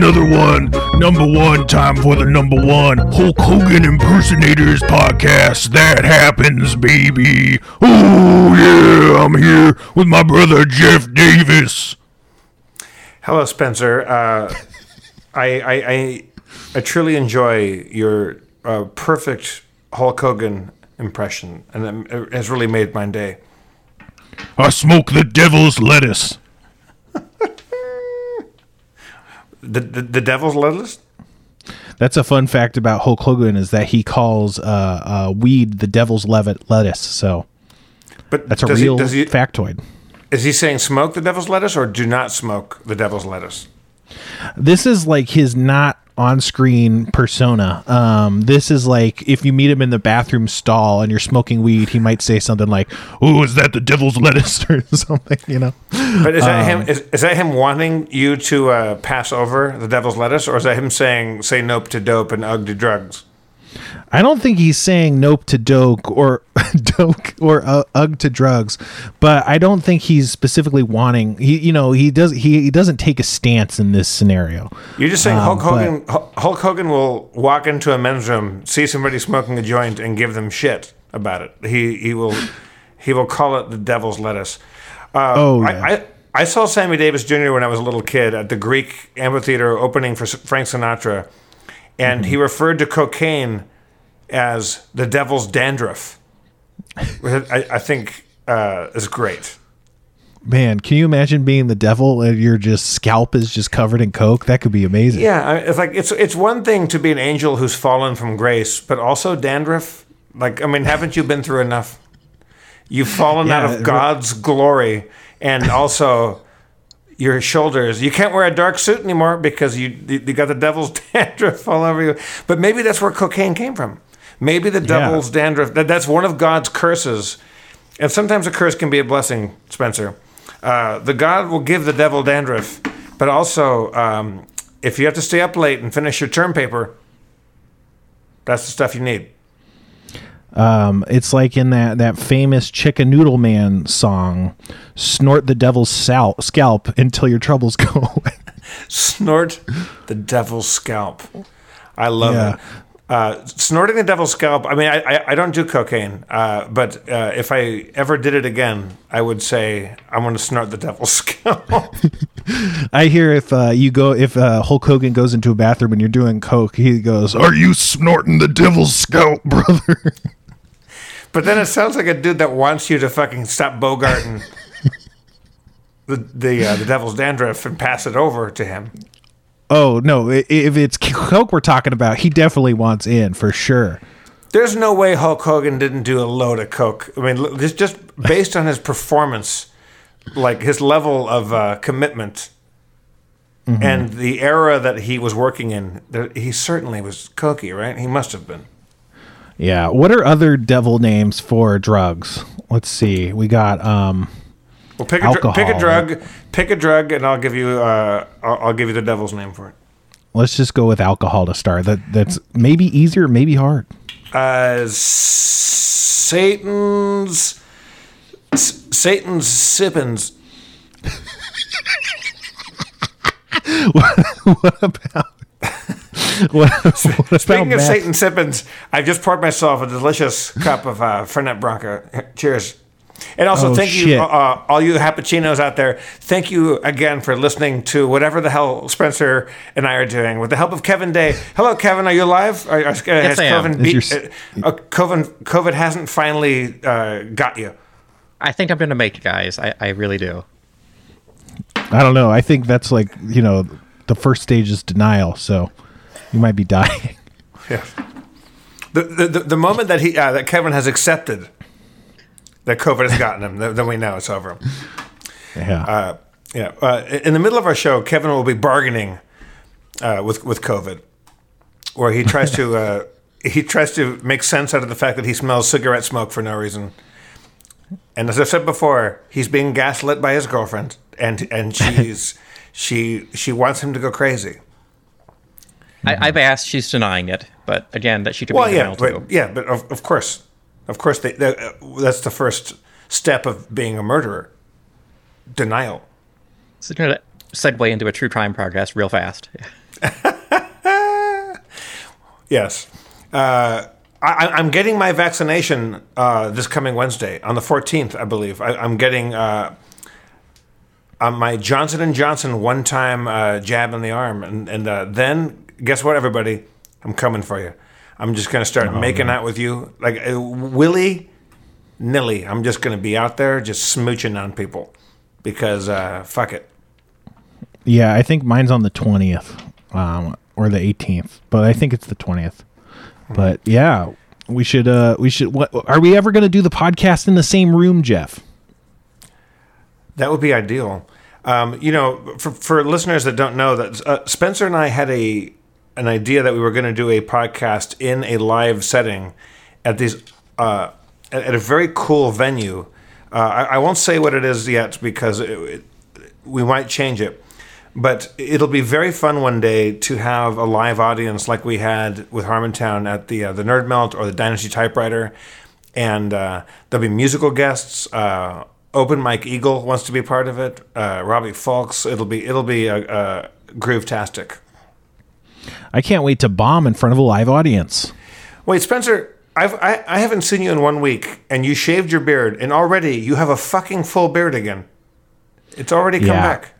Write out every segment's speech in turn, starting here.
brother. It's the another one. Number one, time for the number one Hulk Hogan Impersonators podcast. That happens, baby. Oh, yeah, I'm here with my brother Jeff Davis. Hello, Spencer. Uh, I, I, I, I truly enjoy your uh, perfect Hulk Hogan impression, and it has really made my day. I smoke the devil's lettuce. The, the, the devil's lettuce? That's a fun fact about Hulk Hogan is that he calls uh, uh, weed the devil's lettuce. So But that's a does he- real does he- factoid. Is he saying smoke the devil's lettuce or do not smoke the devil's lettuce? This is like his not on-screen persona. Um, this is like if you meet him in the bathroom stall and you're smoking weed, he might say something like, "Oh, is that the devil's lettuce?" or something. You know. But is that Um, him? Is, is that him wanting you to uh, pass over the devil's lettuce, or is that him saying "say nope to dope and ugh to drugs"? I don't think he's saying nope to doke or doke or uh, ugh to drugs, but I don't think he's specifically wanting. He, you know, he does. He, he doesn't take a stance in this scenario. You're just saying Um, Hulk Hogan. Hu- Hulk Hogan will walk into a men's room, see somebody smoking a joint, and give them shit about it. He he will he will call it the devil's lettuce. Uh, Oh, I, yeah. I I saw Sammy Davis Jr. when I was a little kid at the Greek amphitheater opening for Frank Sinatra, and Mm-hmm. he referred to cocaine as the devil's dandruff. which I, I think uh, is great. Man, can you imagine being the devil and your just scalp is just covered in coke? That could be amazing. Yeah, it's like it's it's one thing to be an angel who's fallen from grace, but also dandruff. Like, I mean, haven't you been through enough? You've fallen out of God's glory, and also your shoulders. You can't wear a dark suit anymore because you you got the devil's dandruff all over you. But maybe that's where cocaine came from. Maybe the devil's dandruff. That, that's one of God's curses, and sometimes a curse can be a blessing. Spencer, uh, the God will give the devil dandruff, but also um, if you have to stay up late and finish your term paper, that's the stuff you need. Um, it's like in that that famous Chicken Noodle Man song, "Snort the devil's sal- scalp until your troubles go away." Snort the devil's scalp. I love Yeah. it. Uh, snorting the devil's scalp. I mean, I, I, I don't do cocaine, uh, but uh, if I ever did it again, I would say I'm going to snort the devil's scalp. I hear if uh, you go if uh, Hulk Hogan goes into a bathroom and you're doing coke, he goes, Are you snorting the devil's scalp, brother? But then it sounds like a dude that wants you to fucking stop bogarting the the uh, the devil's dandruff and pass it over to him. "Oh no, if it's coke we're talking about, he definitely wants in for sure." There's no way Hulk Hogan didn't do a load of coke. I mean, just just based on his performance, like his level of uh, commitment, and the era that he was working in, he certainly was cokey, right? He must have been. Yeah. What are other devil names for drugs? Let's see. We got um Well, pick a, pick a drug, pick a drug, and I'll give you uh, I'll, I'll give you the devil's name for it. let's just go with alcohol to start. That that's maybe easier, maybe hard. Uh, Satan's S- Satan's sippins. what about what, what Speaking about of meth? Satan sippins, I've just poured myself a delicious cup of uh, Fernet Branca. Cheers. And also, Oh, thank you, shit. uh, uh, all you Happuccinos out there. Thank you again for listening to whatever the hell Spencer and I are doing with the help of Kevin Day. Hello, Kevin. Are you alive? Are, are, has I am. COVID, Is beat, your s- uh, uh, COVID, COVID hasn't finally uh, got you. I think I'm gonna make it, guys. I, I really do. I don't know. I think that's like you know the first stage is denial. So you might be dying. Yeah. The, the, the, moment that he uh, that Kevin has accepted that COVID has gotten him, then we know it's over. Yeah. Uh, yeah. Uh, in the middle of our show, Kevin will be bargaining uh, with with COVID, where he tries to uh, he tries to make sense out of the fact that he smells cigarette smoke for no reason. And as I said before, he's being gaslit by his girlfriend, and and she's she she wants him to go crazy. I, I've asked. She's denying it, but again, that she could Well, be yeah, denial too. but, yeah, but of, of course, of course, they, they, uh, that's the first step of being a murderer. Denial. So, you know, segue into a true crime podcast real fast. Yes. Uh, I, I'm getting my vaccination uh, this coming Wednesday on the 14th, I believe. I, I'm getting uh, uh, my Johnson and Johnson one-time uh, jab in the arm, and and uh, then guess what, everybody? I'm coming for you. I'm just gonna start making out with you, like uh, willy nilly. I'm just gonna be out there just smooching on people because uh, fuck it. Yeah, I think mine's on the twentieth, um, or the eighteenth, but I think it's the twentieth. But yeah, we should. Uh, we should. What are we ever going to do the podcast in the same room, Jeff? That would be ideal. Um, you know, for, for listeners that don't know, that uh, Spencer and I had a an idea that we were going to do a podcast in a live setting at these uh, at, a very cool venue. Uh, I, I won't say what it is yet because it, it, we might change it, but it'll be very fun one day to have a live audience like we had with Harmontown at the uh, the Nerd Melt or the Dynasty Typewriter, and uh, there'll be musical guests. Uh, Open Mike Eagle wants to be part of it. Uh, Robbie Fulks. It'll be it'll be a, a groove-tastic. I can't wait to bomb in front of a live audience. Wait, Spencer, I've, I I haven't seen you in one week, and you shaved your beard, and already you have a fucking full beard again. It's already come Yeah. back.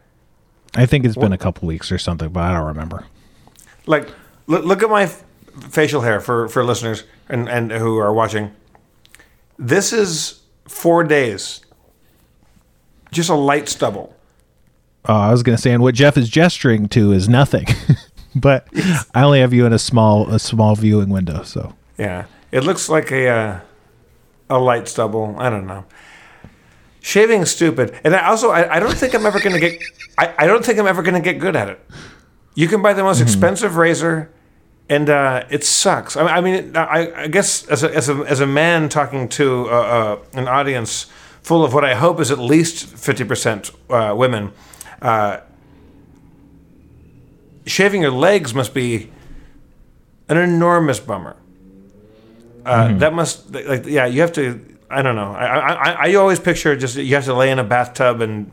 I think it's been a couple weeks or something, but I don't remember. Like, look, look at my f- facial hair for for listeners and and who are watching. This is four days. Just a light stubble. Uh, I was going to say, and what Jeff is gesturing to is nothing, but I only have you in a small a small viewing window. So Yeah, it looks like a uh, a light stubble. I don't know. Shaving is stupid, and I also I, I don't think I'm ever gonna get. I, I don't think I'm ever gonna get good at it. You can buy the most expensive razor, and uh, it sucks. I, I mean, I, I guess as a, as a as a man talking to uh, uh, an audience full of what I hope is at least fifty percent uh, women, uh, shaving your legs must be an enormous bummer. Uh, That must like yeah. You have to. I don't know. I, I I I always picture just you have to lay in a bathtub and.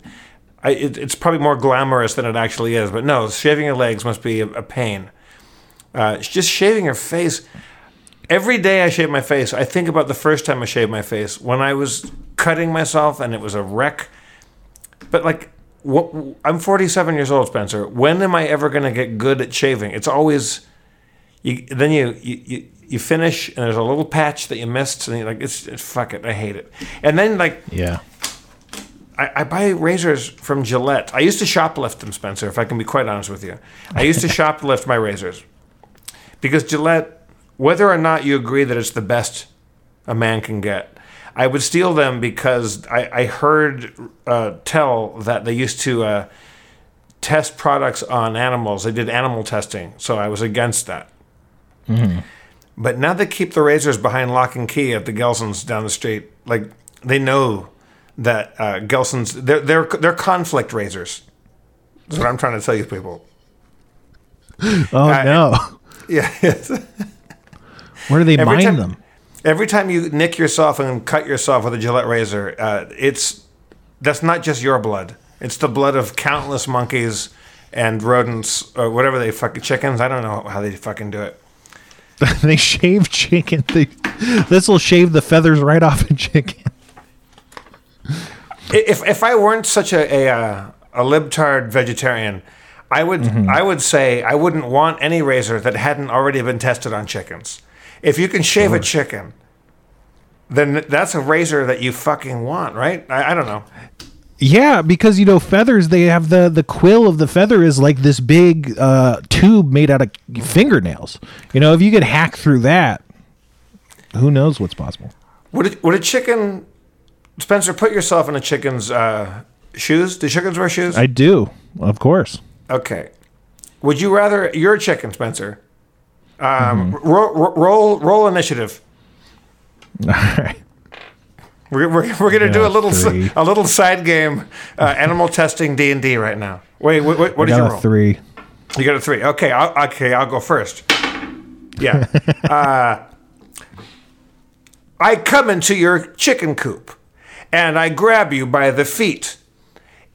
I, it, it's probably more glamorous than it actually is, but no, shaving your legs must be a, a pain. Uh, just shaving your face. Every day I shave my face, I think about the first time I shaved my face when I was cutting myself and it was a wreck. But like, I'm 47 years old, Spencer. When am I ever going to get good at shaving? It's always you. Then you you. you finish and there's a little patch that you missed and you're like it's, it's fuck it I hate it and then like yeah, I, I buy razors from Gillette. I used to shoplift them, Spencer, if I can be quite honest with you. I used to shoplift my razors. Because Gillette, whether or not you agree that it's the best a man can get, I would steal them because I, I heard uh, tell that they used to uh, test products on animals. They did animal testing, so I was against that. But now they keep the razors behind lock and key at the Gelson's down the street. Like they know that uh, Gelson's, they're they're they're conflict razors. That's what I'm trying to tell you, people. Oh Uh, no, Yeah. where do they mine time- them? Every time you nick yourself and cut yourself with a Gillette razor, uh, it's that's not just your blood. It's the blood of countless monkeys and rodents or whatever they fucking chickens. I don't know how they fucking do it. they shave chicken. This will shave the feathers right off a chicken. If if I weren't such a a, uh, a libtard vegetarian, I would I would say I wouldn't want any razor that hadn't already been tested on chickens. If you can shave a chicken, then that's a razor that you fucking want, right? I, I don't know. Yeah, because you know feathers. They have the the quill of the feather is like this big uh, tube made out of fingernails. You know, if you could hack through that, who knows what's possible? Would a, would a chicken, Spencer, put yourself in a chicken's uh, shoes? Do chickens wear shoes? I do, of course. okay. Would you rather? You're a chicken, Spencer. Um, ro- ro- roll roll initiative. All right. We're, we're, we're gonna do a little three. a little side game, uh, animal testing D and D right now. Wait, what, what, what I did you got roll? a three. You got a three. Okay, I'll, okay, I'll go first. Yeah. uh, I come into your chicken coop, and I grab you by the feet,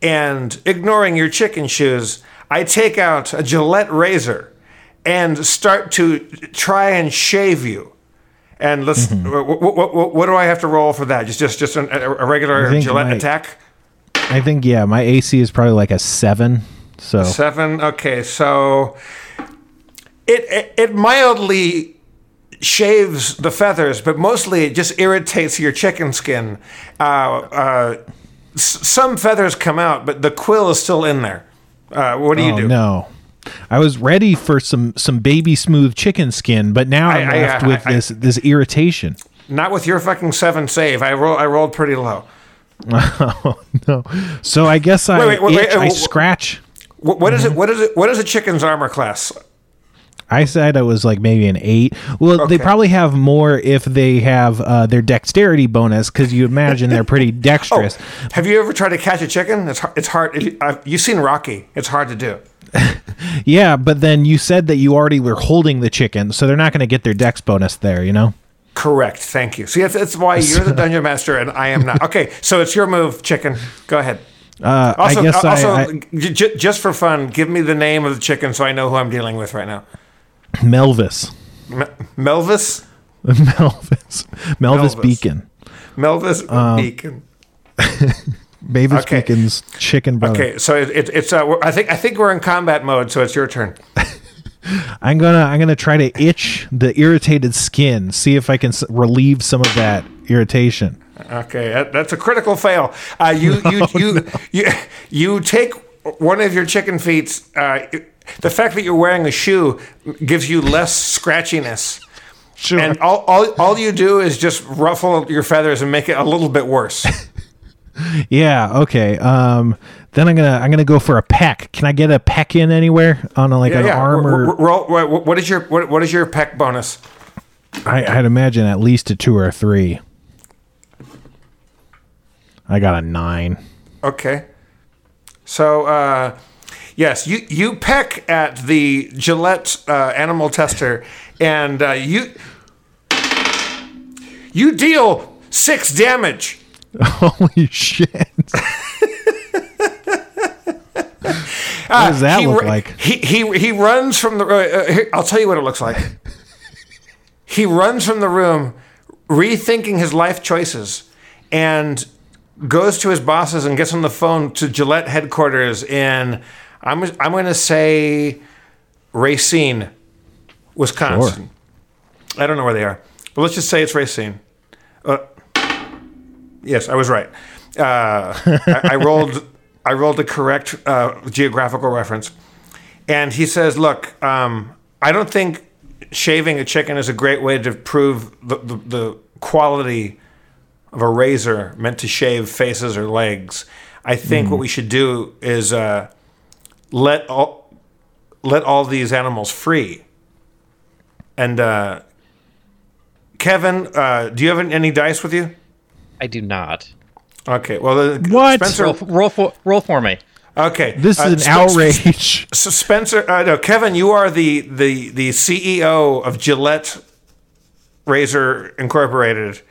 and ignoring your chicken shoes, I take out a Gillette razor and start to try and shave you. And let's. Mm-hmm. What, what, what, what do I have to roll for that? Just just just an, a, a regular Gillette my- attack. I think yeah, my AC is probably like a seven. So Seven. Okay, so it, it it mildly shaves the feathers, but mostly it just irritates your chicken skin. Uh, uh, s- some feathers come out, but the quill is still in there. Uh, what do you oh, do? no. I was ready for some some baby smooth chicken skin, but now I'm I- I- left I- with I- this this irritation. Not with your fucking seven save. I roll. I rolled pretty low. No. So I guess I Wait, wait, wait, itch, I scratch. What, what Mm-hmm. it? What is it? What is a chicken's armor class? I said I was like maybe an eight. Well, they probably have more if they have uh, their dexterity bonus because you imagine they're pretty Oh, dexterous. have you ever tried to catch a chicken? It's hard. It's hard. If you, uh, you've seen Rocky. It's hard to do. Yeah, but then you said that you already were holding the chicken, so they're not going to get their dex bonus there. You know. Correct. Thank you. See, that's, that's why you're the dungeon master and I am not. Okay, so it's your move, chicken. Go ahead. Uh, Also, I guess uh, also I, I j- just for fun, give me the name of the chicken so I know who I'm dealing with right now. Melvis, Melvis. Melvis, Melvis, Melvis. Beacon, Melvis Um, Beacon. Mavis Okay. Beacon's chicken brother. Okay, so it, it, it's. Uh, I think I think we're in combat mode, so it's your turn. I'm gonna I'm gonna try to itch the irritated skin, see if I can s- relieve some of that irritation. Okay, that, that's a critical fail. Uh, you you you, you you take one of your chicken feet. Uh, the fact that you're wearing a shoe gives you less scratchiness. Sure. And all, all, all you do is just ruffle your feathers and make it a little bit worse. Yeah. Okay. Um. Then I'm gonna I'm gonna go for a peck. Can I get a peck in anywhere on a, like Yeah, an yeah. arm or? r- roll, what, what is your what, what is your peck bonus? I, I'd imagine at least a two or a three. I got a nine. Okay. So uh, yes, you you peck at the Gillette uh, animal tester, and uh, you you deal six damage. Holy shit! what does that He look like? He he he runs from the. Uh, uh, here, I'll tell you what it looks like. he runs from the room, rethinking his life choices, and goes to his bosses and gets on the phone to Gillette headquarters in. I'm I'm going to say, Racine, Wisconsin. I don't know where they are, but let's just say it's Racine. Uh, yes, I was right. Uh, I, I rolled. I rolled the correct uh, geographical reference, and he says, "Look, um, I don't think shaving a chicken is a great way to prove the, the, the quality of a razor meant to shave faces or legs. I think what we should do is uh, let all let all these animals free." And uh, Kevin, uh, do you have any dice with you? I do not. Okay. Well, uh, What? Spencer. Roll, roll for roll for me. Okay. This uh, is an Spen- outrage. So Spencer, uh, no, Kevin, you are the the the CEO of Gillette Razor Incorporated,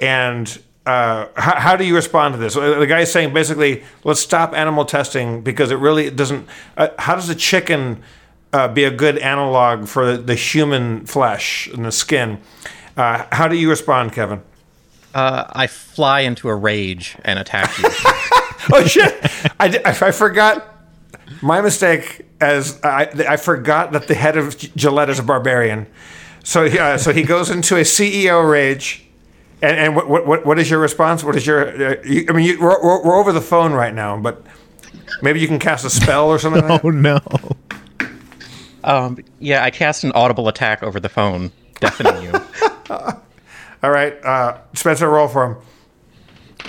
and uh, how, how do you respond to this? The guy is saying basically, let's stop animal testing because it really doesn't. Uh, how does a chicken uh, be a good analog for the, the human flesh and the skin? Uh, how do you respond, Kevin? Uh, I fly into a rage and attack you. oh shit! I, di- I forgot. My mistake. As I, I forgot that the head of Gillette is a barbarian, so he, uh, so he goes into a CEO rage. And, and what, what- what what is your response? What is your? Uh, you, I mean, you, we're, we're we're over the phone right now, but maybe you can cast a spell or something. Oh that? no! um, yeah, I cast an audible attack over the phone, deafening you. All right, uh, Spencer, roll for him.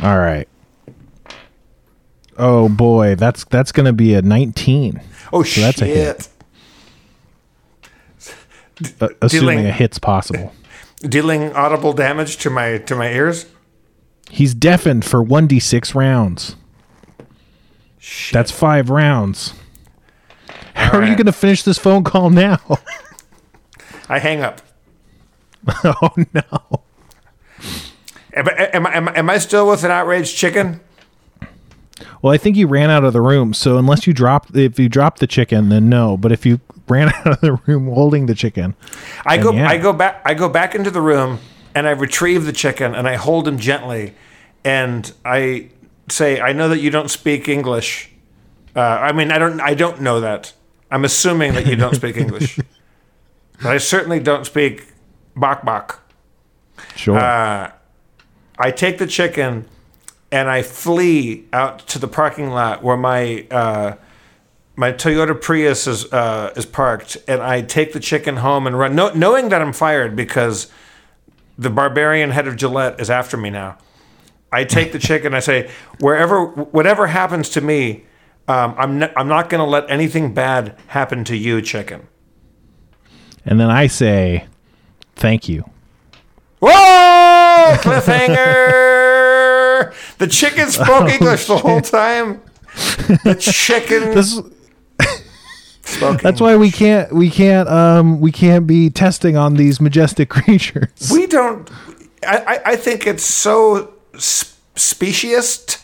All right. Oh boy, that's that's gonna be a 19. Oh So that's a hit. shit! Uh, assuming Dealing- a hit's possible. Dealing audible damage to my to my ears. He's deafened for 1d6 rounds. Shit. That's five rounds. How are you going to finish this phone call now? I hang up. oh no. Am, I- am, I- am, am I still with an outraged chicken? Well, I think you ran out of the room. So unless you dropped, if you dropped the chicken, then no. But if you ran out of the room holding the chicken, I go yeah. I go back I go back into the room and I retrieve the chicken and I hold him gently and I say I know that you don't speak English. Uh, I mean I don't I don't know that. I'm assuming that you don't speak English. But I certainly don't speak bok bok. sure. Uh, I take the chicken and I flee out to the parking lot where my uh, my Toyota Prius is uh, is parked, and I take the chicken home and run, no, knowing that I'm fired because the barbarian head of Gillette is after me now. I take the chicken. I say, wherever, whatever happens to me, um, I'm not, I'm not going to let anything bad happen to you, chicken. and then I say, "Thank you." Whoa! Cliffhanger! the chicken spoke English the whole time. The chicken This, that's why we can't we can't um we can't be testing on these majestic creatures. we don't. I, I, think it's so s- speciesist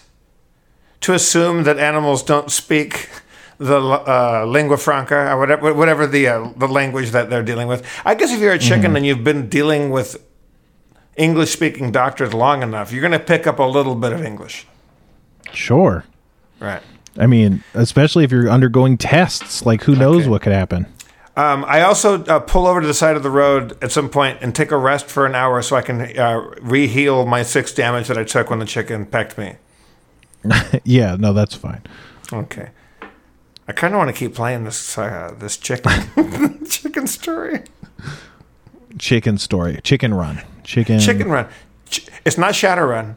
to assume that animals don't speak the uh, lingua franca or whatever, whatever the uh, the language that they're dealing with. I guess if you're a chicken and you've been dealing with English speaking doctors long enough, you're going to pick up a little bit of English, Sure. right? I mean, especially if you're undergoing tests, like who knows Okay. what could happen. Um, I also uh, pull over to the side of the road at some point and take a rest for an hour so I can uh, re-heal my six damage that I took when the chicken pecked me. Yeah, no, that's fine. Okay. I kind of want to keep playing this uh, this chicken chicken story. Chicken story, chicken run, chicken. Chicken Run. Ch- it's not Shadowrun.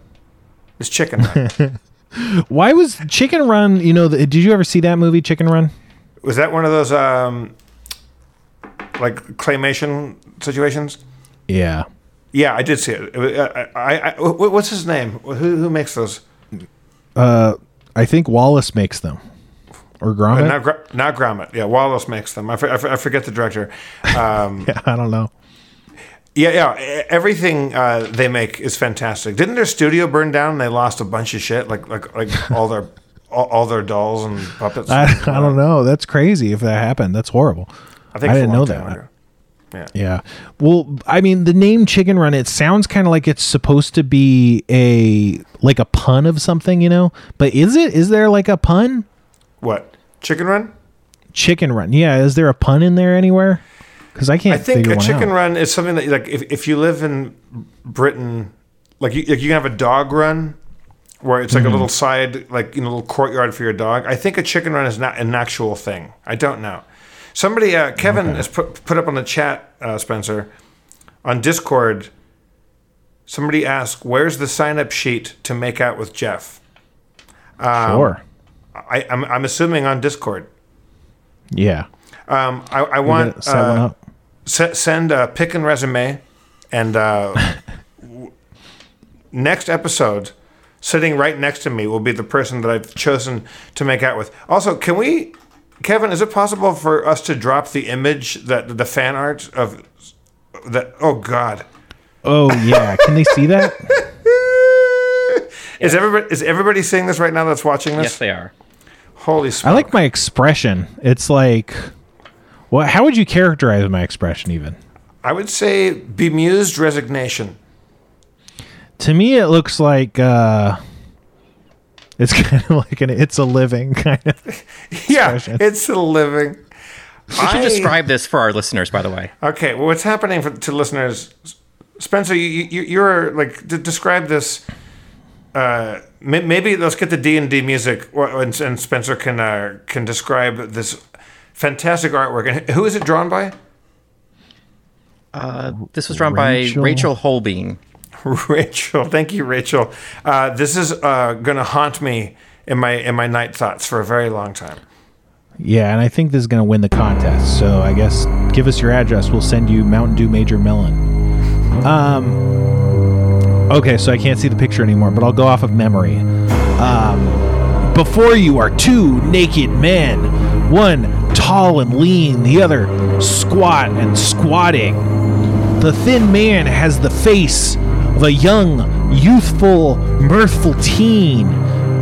It's Chicken Run. Why was Chicken Run? You know, the, did you ever see that movie, Chicken Run? Was that one of those um, like claymation situations? Yeah. Yeah, I did see it. Uh, I, I, I, what's his name? Who, who makes those? I think Wallace makes them, or Gromit. Not, Gra- not Gromit. Yeah, Wallace makes them. I, for, I, for- I forget the director. Um, yeah, I don't know. Yeah, yeah. Everything uh, they make is fantastic. Didn't their studio burn down? and They lost a bunch of shit, like like like all their all, all their dolls and puppets. I, I don't know. That's crazy if that happened. That's horrible. I think I didn't know that. ago. Yeah. Yeah. Well, I mean, the name Chicken Run, it sounds kind of like it's supposed to be a like a pun of something, you know? But is it? Is there like a pun? What? Chicken Run? Chicken Run. Yeah, is there a pun in there anywhere? Cuz I can't I think a chicken out. run is something that like if, if you live in Britain, like you, like you can have a dog run where it's like a little side like you know little courtyard for your dog. I think a chicken run is not an actual thing. I don't know. Somebody uh, Kevin has put put up on the chat, uh, Spencer, on Discord. Somebody asked, "Where's the sign up sheet to make out with Jeff?" sure. I, I'm I'm assuming on Discord. Yeah. Um, I, I want uh, up. se- send a pick and resume, and uh, w- next episode, sitting right next to me will be the person that I've chosen to make out with. Also, can we, Kevin? Is it possible for us to drop the image that the fan art of that? Oh God, Oh, yeah. Can they see that? is everybody is everybody seeing this right now? That's watching this. Yes, they are. Holy smokes. I like my expression. It's like Well, how would you characterize my expression even? I would say bemused resignation. To me it looks like uh it's kind of like an it's a living kind of Yeah, Expression. it's a living. We should I- describe this for our listeners, by the way. Okay, well, what's happening for, to listeners? Spencer, you, you, you're like d- describe this. Uh, maybe let's get the D and D music, and, and Spencer can uh, can describe this fantastic artwork. And who is it drawn by? This was drawn Rachel- by Rachel Holbein. Rachel. Thank you, Rachel. Uh, this is uh, going to haunt me in my in my night thoughts for a very long time. Yeah, and I think this is going to win the contest. So I guess give us your address. We'll send you Mountain Dew Major Melon. Um. Okay, so I can't see the picture anymore, but I'll go off of memory. Um, before you are two naked men, one tall and lean, the other squat and squatting. The thin man has the face of a young, youthful, mirthful teen,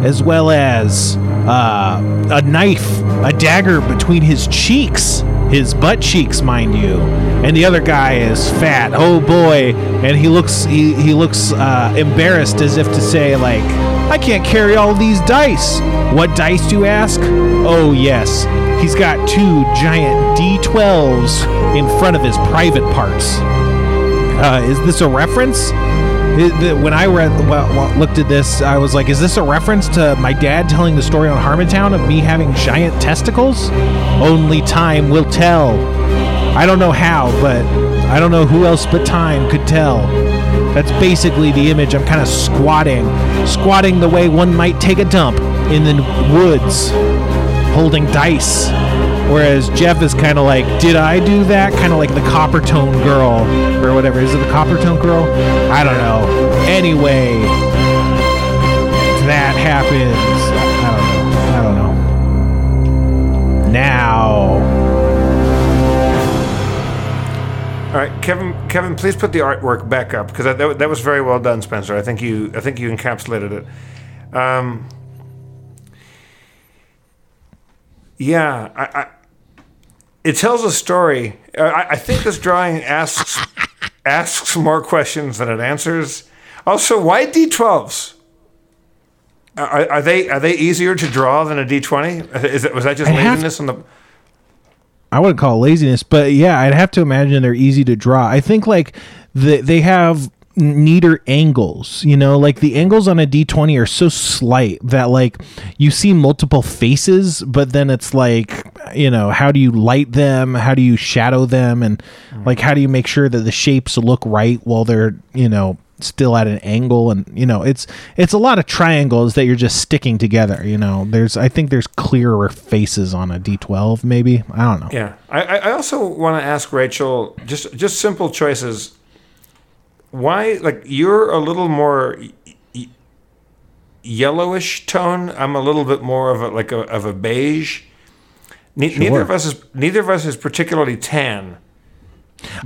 as well as uh, a knife, a dagger between his cheeks, his butt cheeks, mind you. And the other guy is fat. Oh boy! And he looks he, he looks uh, embarrassed, as if to say like, I can't carry all these dice. What dice, you ask? Oh yes, he's got two giant D12s in front of his private parts. Uh, is this a reference? When I read, well, looked at this, I was like, "Is this a reference to my dad telling the story on Harmontown of me having giant testicles?" Only time will tell. I don't know how, but I don't know who else but time could tell. That's basically the image. I'm kind of squatting, squatting the way one might take a dump in the woods, holding dice. Whereas Jeff is kind of like, did I do that? Kind of like the Coppertone girl or whatever. Is it the Coppertone girl? I don't know. Anyway, that happens. I don't know. I don't know. Now. All right, Kevin. Kevin, please put the artwork back up because that, that, that was very well done, Spencer. I think you I think you encapsulated it. Um, yeah, I, I, it tells a story. Uh, I, I think this drawing asks asks more questions than it answers. Also, why D12s? Are, are they are they easier to draw than a D20? Is it was that just laziness on the? I wouldn't call it laziness, but yeah, I'd have to imagine they're easy to draw. I think like the, they have neater angles, you know, like the angles on a D20 are so slight that like you see multiple faces, but then it's like, you know, how do you light them? How do you shadow them? And like, mm. how do you make sure that the shapes look right while they're, you know, still at an angle and you know it's it's a lot of triangles that you're just sticking together you know there's i think there's clearer faces on a d12 maybe i don't know Yeah, I, I also want to ask Rachel just just simple choices. Why, like, you're a little more y- yellowish tone. I'm a little bit more of a like a, of a beige. Ne- Neither of us is neither of us is particularly tan.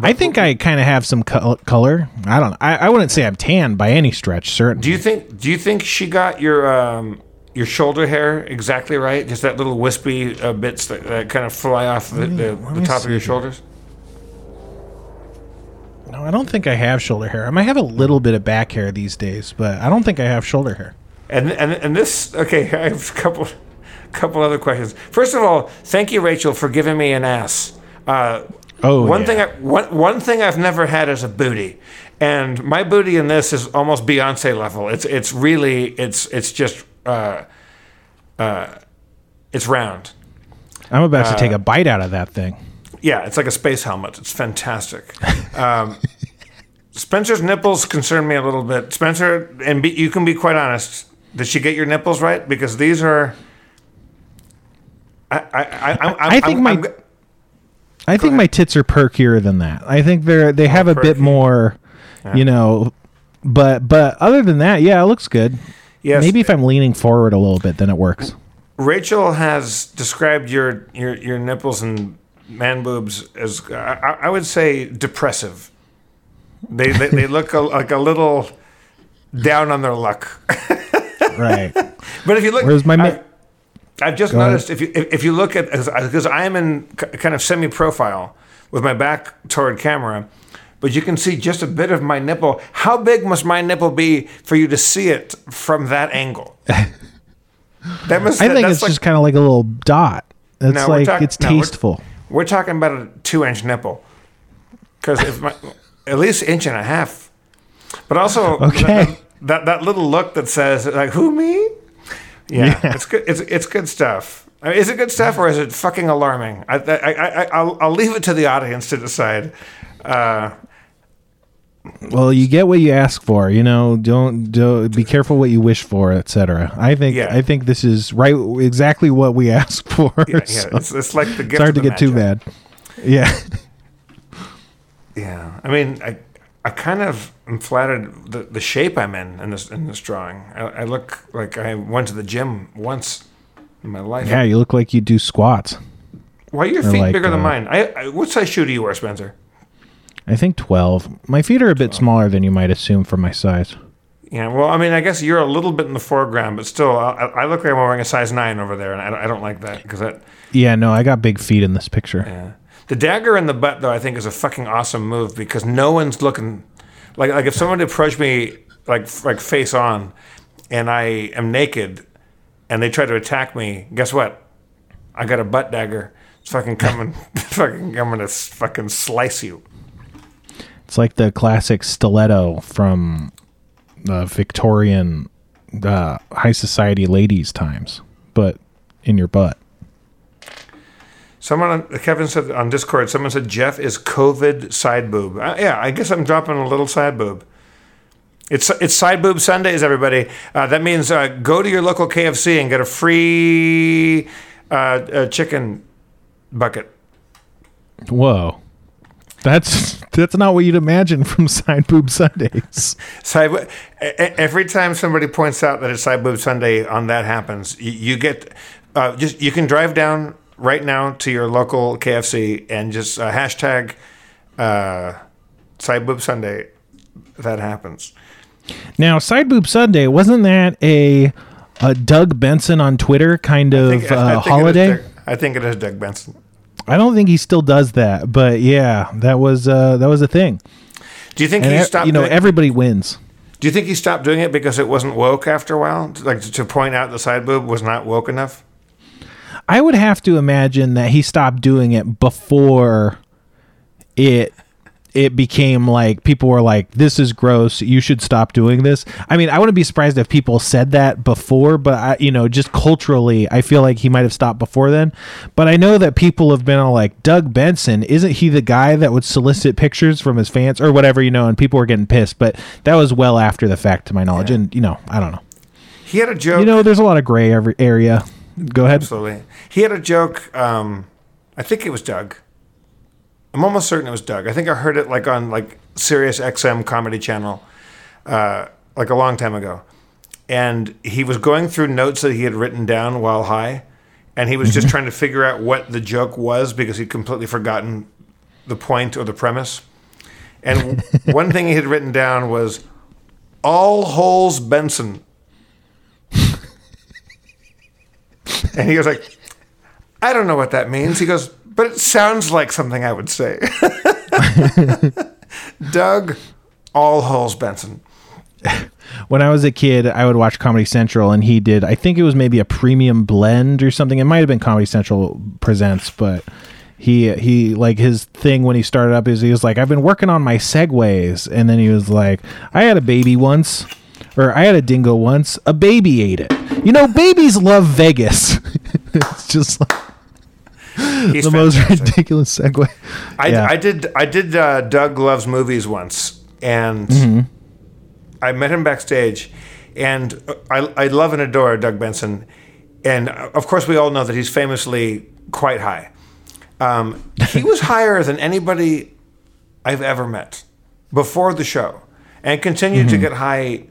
I think I kind of have some col- color. I don't. I, I wouldn't say I'm tan by any stretch. Certainly. Do you think Do you think she got your um, your shoulder hair exactly right? Just that little wispy uh, bits that, that kind of fly off the, the, the top of your shoulders. no, I don't think I have shoulder hair. I might have a little bit of back hair these days, but I don't think I have shoulder hair. And and and this okay, I have a couple couple other questions. First of all, thank you, Rachel, for giving me an ass. Uh, Oh, one yeah. thing I, one one thing I've never had is a booty, and my booty in this is almost Beyonce level. It's it's really it's it's just uh, uh, it's round. I'm about Uh, to take a bite out of that thing. Yeah, it's like a space helmet. It's fantastic. Um, Spencer's nipples concern me a little bit. Spencer, and be, you can be quite honest. Did she get your nipples right? Because these are. I I I, I'm, I think I'm, my- I'm, I think my tits are perkier than that. I think they're they have a bit more, you know, but but other than that, yeah, it looks good. yes. Maybe if I'm leaning forward a little bit, then it works. Rachel has described your your your nipples and man boobs as I, I- I would say depressive. They they, they look a, like a little down on their luck. Right. But if you look, Where's my ma- I- I've just Go ahead. noticed if you if, you look at because I am in kind of semi profile with my back toward camera, but you can see just a bit of my nipple. How big must my nipple be for you to see it from that angle? That must. I think that's it's like, just kind of like a little dot. It's No, like talk- it's no, we're- tasteful. we're talking about a two inch nipple, because if my at least inch and a half, but also Okay. that, that that little look that says like who me. Yeah, it's good. It's it's good stuff. I mean, is it good stuff or is it fucking alarming? I I I, I'll, I'll leave it to the audience to decide. Uh, Well, you get what you ask for. You know, don't don't be careful what you wish for, etc. I think Yeah. I think this is right exactly what we asked for. yeah, yeah so it's, it's like the gift. it's hard to get too Magi. bad. Yeah. Yeah, I mean, I I kind of am flattered the, the shape I'm in in this in this drawing. I, I look like I went to the gym once in my life. Yeah, you look like you do squats. Why are your feet like, bigger than uh, mine? I, I what size shoe do you wear, Spencer? I think 12. My feet are a bit smaller than you might assume for my size. Yeah, well, I mean, I guess you're a little bit in the foreground, but still, I, I look like I'm wearing a size nine over there, and I don't, I don't like that because that Yeah, no, I got big feet in this picture. Yeah. The dagger in the butt, though, I think is a fucking awesome move because no one's looking. Like, like if someone approached me like like face on, and I am naked, and they try to attack me, guess what? I got a butt dagger. It's fucking coming. fucking, I'm gonna fucking slice you. It's like the classic stiletto from uh, Victorian uh, high society ladies times, but in your butt. Someone, on, Kevin said on Discord, someone said Jeff is COVID side boob. Uh, yeah, I guess I'm dropping a little side boob. It's it's side boob Sundays, everybody. Uh, that means uh, go to your local KFC and get a free uh, uh, chicken bucket. Whoa. That's that's not what you'd imagine from Side Boob Sundays. Side, every time somebody points out that it's side boob Sunday, on that happens, you, you get uh, just you can drive down right now to your local KFC and just uh, hashtag uh, side boob Sunday. That happens. Now, Side Boob Sunday wasn't that a, a Doug Benson on Twitter kind of I think- I uh, is holiday? Doug- I think it is Doug Benson. I don't think he still does that, but yeah, that was uh, that was a thing. Do you think And he stopped? you know, doing, everybody wins. do you think he stopped doing it because it wasn't woke after a while? Like to point out the side boob was not woke enough. I would have to imagine that he stopped doing it before it it became like people were like this is gross. You should stop doing this. I mean i wouldn't be surprised if people said that before but I, you know just culturally i feel like he might have stopped before then. But i know that people have been all like doug benson isn't he the guy that would solicit pictures from his fans? Or whatever you know and people were getting pissed but that was well after the fact to my knowledge. And you know i don't know. He had a joke. you know there's a lot of gray every area go ahead Absolutely. He had a joke. Um, I think it was Doug. I'm almost certain it was Doug. I think I heard it like on like Sirius XM Comedy Channel, uh, like a long time ago. And he was going through notes that he had written down while high, and he was just trying to figure out what the joke was because he'd completely forgotten the point or the premise. And one thing he had written down was "All holes Benson." And he was like, I don't know what that means. He goes, but it sounds like something I would say. Doug All Holes Benson. when I was a kid, I would watch Comedy Central, and he did. I think it was maybe a premium blend or something. It might have been Comedy Central presents, but he he like his thing when he started up is he was like, I've been working on my segues, and then he was like, I had a baby once, or I had a dingo once. A baby ate it. You know, babies love Vegas. it's just like He's the most ridiculous segue. I, Yeah. I did I did uh, Doug Loves Movies once, and Mm-hmm. I met him backstage, and I, I love and adore Doug Benson, and uh, of course we all know that he's famously quite high. Um, he was higher than anybody I've ever met before the show, and continued to get high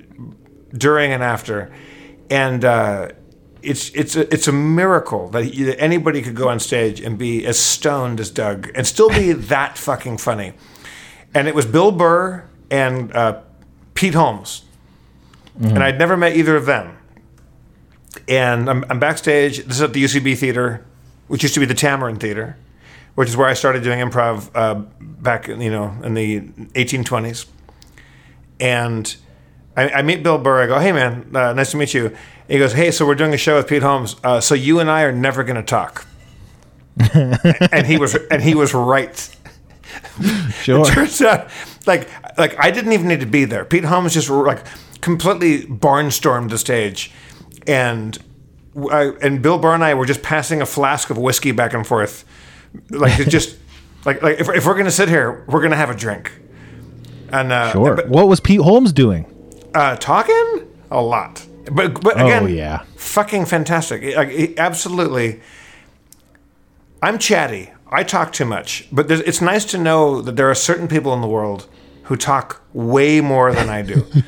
during and after, and. Uh, it's it's a, it's a miracle that, anybody could go on stage and be as stoned as Doug and still be that fucking funny. And it was Bill Burr and uh, Pete Holmes, and I'd never met either of them. And I'm, I'm backstage. This is at the UCB Theater, which used to be the Tamarind Theater, which is where I started doing improv uh, back, you know, in the 1820s. And I, I meet Bill Burr. I go, "Hey, man, uh, nice to meet you." He goes, "Hey, so we're doing a show with Pete Holmes. Uh, so you and I are never going to talk." and he was, and he was right. Sure. Turns out, like, like I didn't even need to be there. Pete Holmes just like completely barnstormed the stage, and I, and Bill Burr and I were just passing a flask of whiskey back and forth, like it just like like if, if we're gonna sit here, we're gonna have a drink. And uh, Sure. but, what was Pete Holmes doing? Uh, talking a lot, but but Oh, again, yeah. fucking fantastic. Absolutely. I'm chatty. I talk too much, but it's nice to know that there are certain people in the world who talk way more than I do.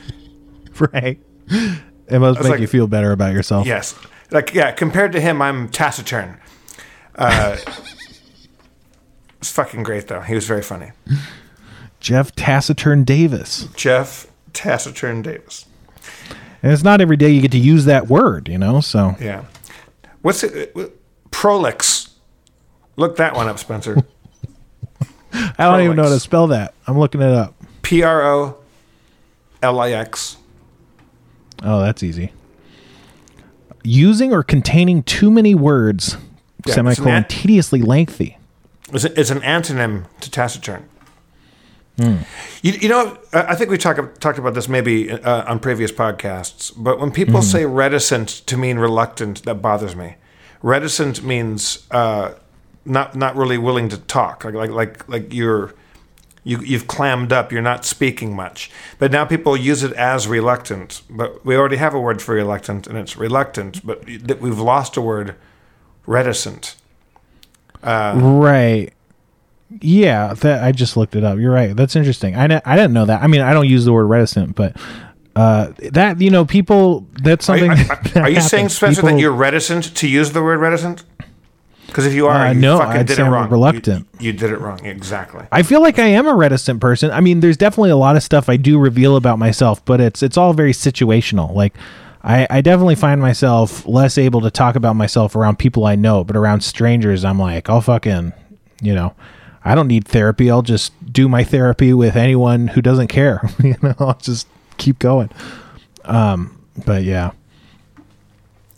Right. It must make like- you feel better about yourself. yes, like yeah. Compared to him, I'm taciturn. Uh, it's fucking great though. He was very funny. Jeff Taciturn Davis. Jeff Taciturn Davis. And it's not every day you get to use that word, you know. So Yeah. What's it? uh, Prolix. Look that one up, Spencer. I don't even know how to spell that. I'm looking it up. P R O L I X. Oh, that's easy. Using or containing too many words, Yeah, semicolon, an- tediously lengthy. It's an antonym to taciturn. Hmm. You, you know, I think we talked talked about this maybe uh, on previous podcasts, but when people Mm-hmm. say reticent to mean reluctant, that bothers me. Reticent means uh, not not really willing to talk, like like like like you're you you've clammed up, you're not speaking much. But now people use it as reluctant, but we already have a word for reluctant, and it's reluctant. But that we've lost a word, reticent. Right. Yeah, that I just looked it up. You're right. That's interesting. I, I didn't know that. I mean, I don't use the word reticent, but uh, that you know, people. That's Are, something. you- that are you saying. Spencer, that you're reticent to use the word reticent? Because if you are, Uh, you no, fucking I'd did it wrong. You- reluctant. You, did it wrong. Exactly. I feel like I am a reticent person. I mean, there's definitely a lot of stuff I do reveal about myself, but it's it's all very situational. Like I, I definitely find myself less able to talk about myself around people I know, but around strangers, I'm like, I'll fucking, you know, I don't need therapy. I'll just do my therapy with anyone who doesn't care. you know, I'll just keep going. Um, but yeah.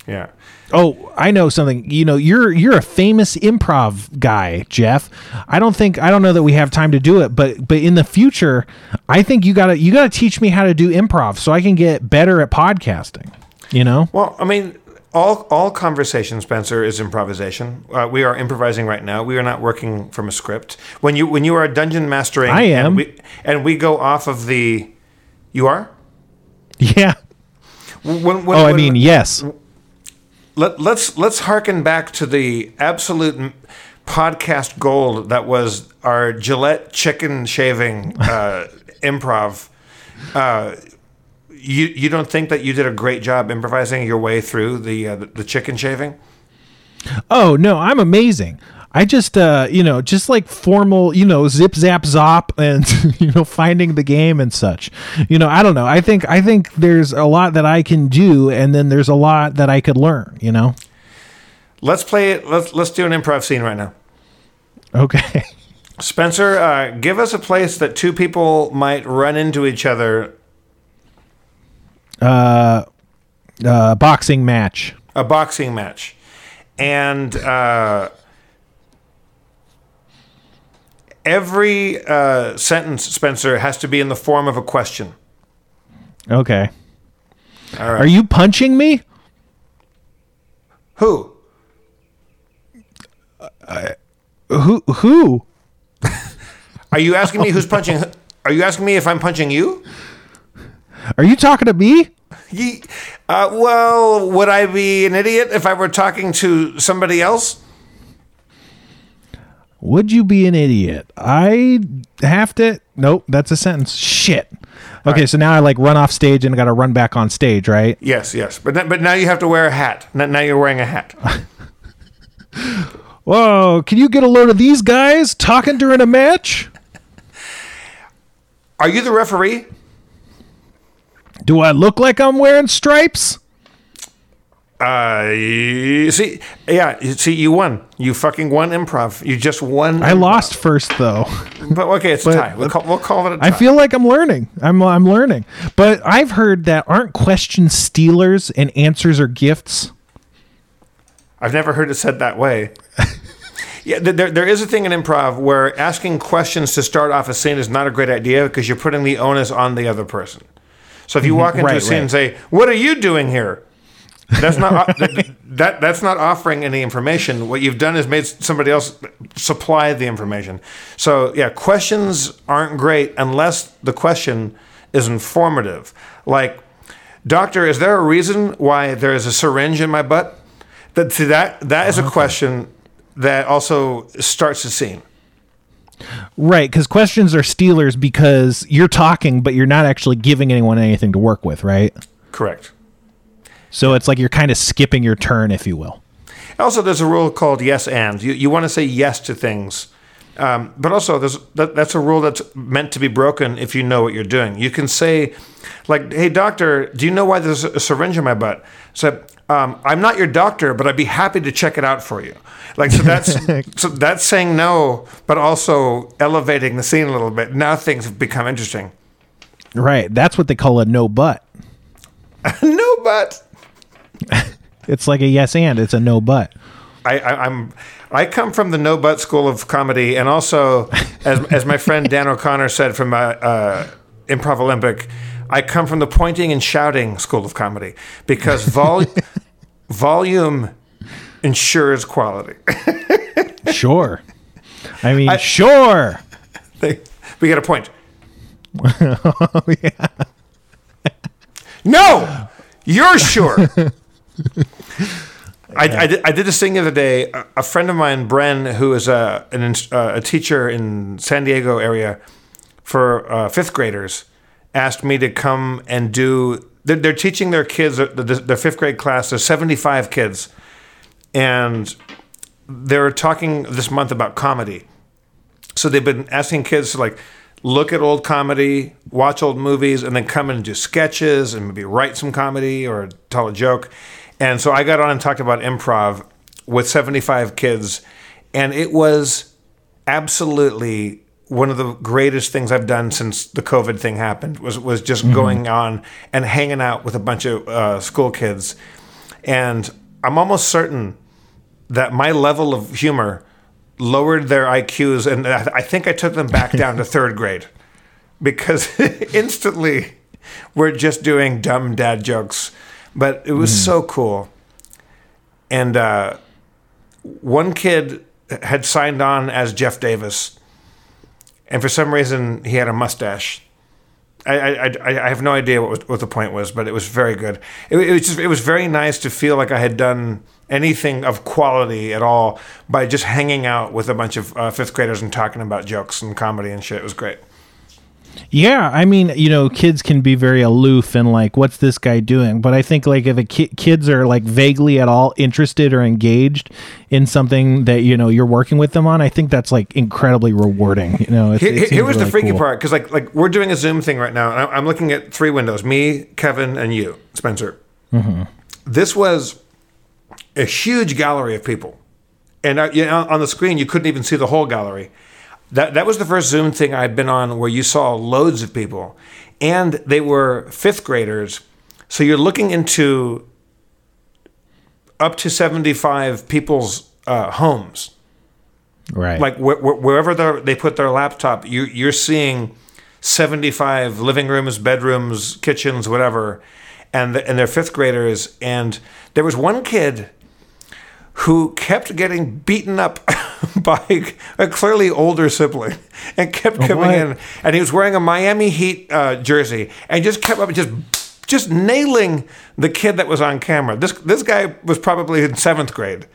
Yeah. Oh, I know something. You know, you're you're a famous improv guy, Jeff. I don't think I don't know that we have time to do it, but but in the future, I think you gotta you gotta teach me how to do improv so I can get better at podcasting. You know? Well, I mean, all all conversation, Spencer, is improvisation. Uh, we are improvising right now. We are not working from a script. When you when you are dungeon mastering, I am. and we, and we go off of the. You are. Yeah. When, when, Oh, I when- mean, yes. let, let's let's harken back to the absolute podcast gold that was our Gillette chicken shaving uh, improv. Uh, you you don't think that you did a great job improvising your way through the uh, the, chicken shaving? Oh no, I'm amazing. I just uh you know just like formal you know zip zap zop and you know finding the game and such. You know I don't know. I think I think there's a lot that I can do and then there's a lot that I could learn. You know. Let's play it. Let's let's do an improv scene right now. Okay. Spencer, uh, give us a place that two people might run into each other. Uh, boxing match. A boxing match, and uh, every uh, sentence, Spencer, has to be in the form of a question. Okay. All right. Are you punching me? Who? Who? Who? Are you asking me who's punching? Are you asking me if I'm punching you? Are you talking to me? Ye- Uh, well, would I be an idiot if I were talking to somebody else? Would you be an idiot? I have to. Nope, that's a sentence. Shit. Okay, so now I like run off stage and I got to run back on stage, right? Yes, yes. But n- but now you have to wear a hat. Now you're wearing a hat. Whoa, can you get a load of these guys talking during a match? Are you the referee? Do I look like I'm wearing stripes? Uh, you see, yeah, you see, you won. You fucking won improv. You just won. I lost first though. But okay, it's a tie. We'll call, we'll call it a tie. I feel like I'm learning. I'm I'm learning. But I've heard that aren't questions stealers and answers are gifts. I've never heard it said that way. yeah, there, there is a thing in improv where asking questions to start off a scene is not a great idea because you're putting the onus on the other person. So if you walk into a scene right. and say, "What are you doing here?" That's not uh, th- that that's not offering any information. What you've done is made somebody else supply the information. So yeah, questions aren't great unless the question is informative. Like, doctor, is there a reason why there is a syringe in my butt? That see that that is a question that also starts the scene. Right, because questions are stealers because you're talking, but you're not actually giving anyone anything to work with, right? Correct. So it's like you're kind of skipping your turn, if you will. Also, there's a rule called yes and. You, you want to say yes to things Um, but also, there's, that, that's a rule that's meant to be broken if you know what you're doing. You can say, like, "Hey, doctor, do you know why there's a syringe in my butt?" So, um, I'm not your doctor, but I'd be happy to check it out for you. Like, so that's so that's saying no, but also elevating the scene a little bit. Now things have become interesting. Right. That's what they call a no but. no, but It's like a yes and. It's a no but. I, I, I'm I come from the no but school of comedy, and also, as as my friend Dan O'Connor said from uh, uh, Improv Olympic, I come from the pointing and shouting school of comedy because vol- volume ensures quality. Sure. I mean, sure. we get a point. No, you're sure. I, I, did, I did this thing the other day. A, a friend of mine, Bren, who is a, an, uh, a teacher in San Diego area for uh, fifth graders, asked me to come and do. They're, they're teaching their kids, uh, their, their fifth grade class. There's 75 kids, and they're talking this month about comedy. So they've been asking kids to like look at old comedy, watch old movies, and then come and do sketches and maybe write some comedy or tell a joke. And so I got on and talked about improv with 75 kids, and it was absolutely one of the greatest things I've done since the COVID thing happened. Was was just going on and hanging out with a bunch of uh, school kids, and I'm almost certain that my level of humor lowered their IQs, and I I think I took them back down to third grade because instantly we're just doing dumb dad jokes. But it was so cool. And uh, one kid had signed on as Jeff Davis, and for some reason he had a mustache. I, I, I I have no idea what, was, what the point was, but it was very good. It, it was just, it was very nice to feel like I had done anything of quality at all by just hanging out with a bunch of uh, fifth graders and talking about jokes and comedy and shit. It was great. Yeah, I mean, you know, kids can be very aloof and like, what's this guy doing? But I think like if a ki- kids are like vaguely at all interested or engaged in something that you know you're working with them on, I think that's like incredibly rewarding. You know, it's, Here, it here was the freaky cool. part because like like we're doing a Zoom thing right now, and I- I'm looking at three windows: me, Kevin, and you, Spencer. Mm-hmm. This was a huge gallery of people, and uh, you know, on the screen you couldn't even see the whole gallery. That that was the first Zoom thing I'd been on where you saw loads of people, and they were fifth graders. So you're looking into up to 75 people's uh, homes right? like wh- wh- wherever they're- put their laptop, you, you're seeing 75 living rooms, bedrooms, kitchens, whatever, and the, and they're fifth graders. And there was one kid who kept getting beaten up by a clearly older sibling and kept coming what? in, and he was wearing a Miami Heat uh, jersey and just kept up just. Just nailing the kid that was on camera. This this guy was probably in seventh grade,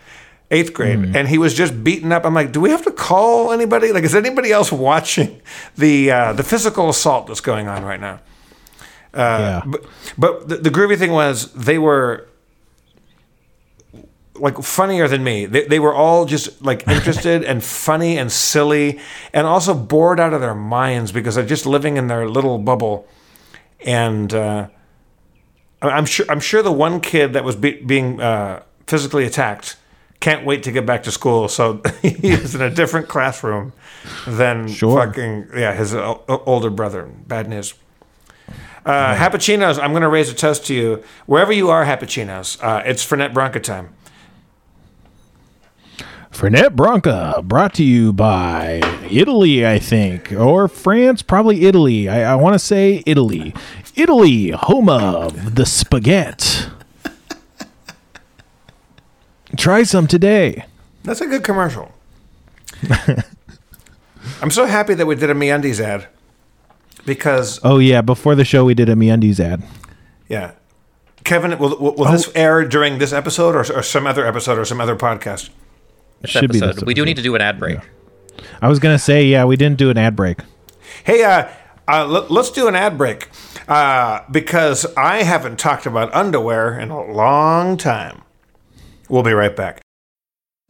eighth grade, and he was just beaten up. I'm like, do we have to call anybody? Like, is anybody else watching the uh, the physical assault that's going on right now? yeah. But but the, the groovy thing was they were like funnier than me. They, they were all just like interested and funny and silly and also bored out of their minds because they're just living in their little bubble. And uh, I'm sure I'm sure the one kid that was be, being uh, physically attacked can't wait to get back to school. So he's in a different classroom than Sure. fucking yeah his o- o- older brother. Bad news. Uh, Happuccinos, I'm going to raise a toast to you. Wherever you are, Happuccinos, uh, it's Fernet Branca time. Fernet Branca, brought to you by Italy, I think, or France, probably Italy. I, I want to say Italy. Italy, home of the spaghetti. Try some today. That's a good commercial. I'm so happy that we did a MeUndies ad because, Oh yeah, before the show we did a MeUndies ad. yeah. Kevin, will, will, will oh. this air during this episode or, or some other episode or some other podcast? This Should be episode. this We do need to do an ad break. I was gonna say, yeah, we didn't do an ad break. Hey, uh, uh, let, us do an ad break uh, because I haven't talked about underwear in a long time. We'll be right back.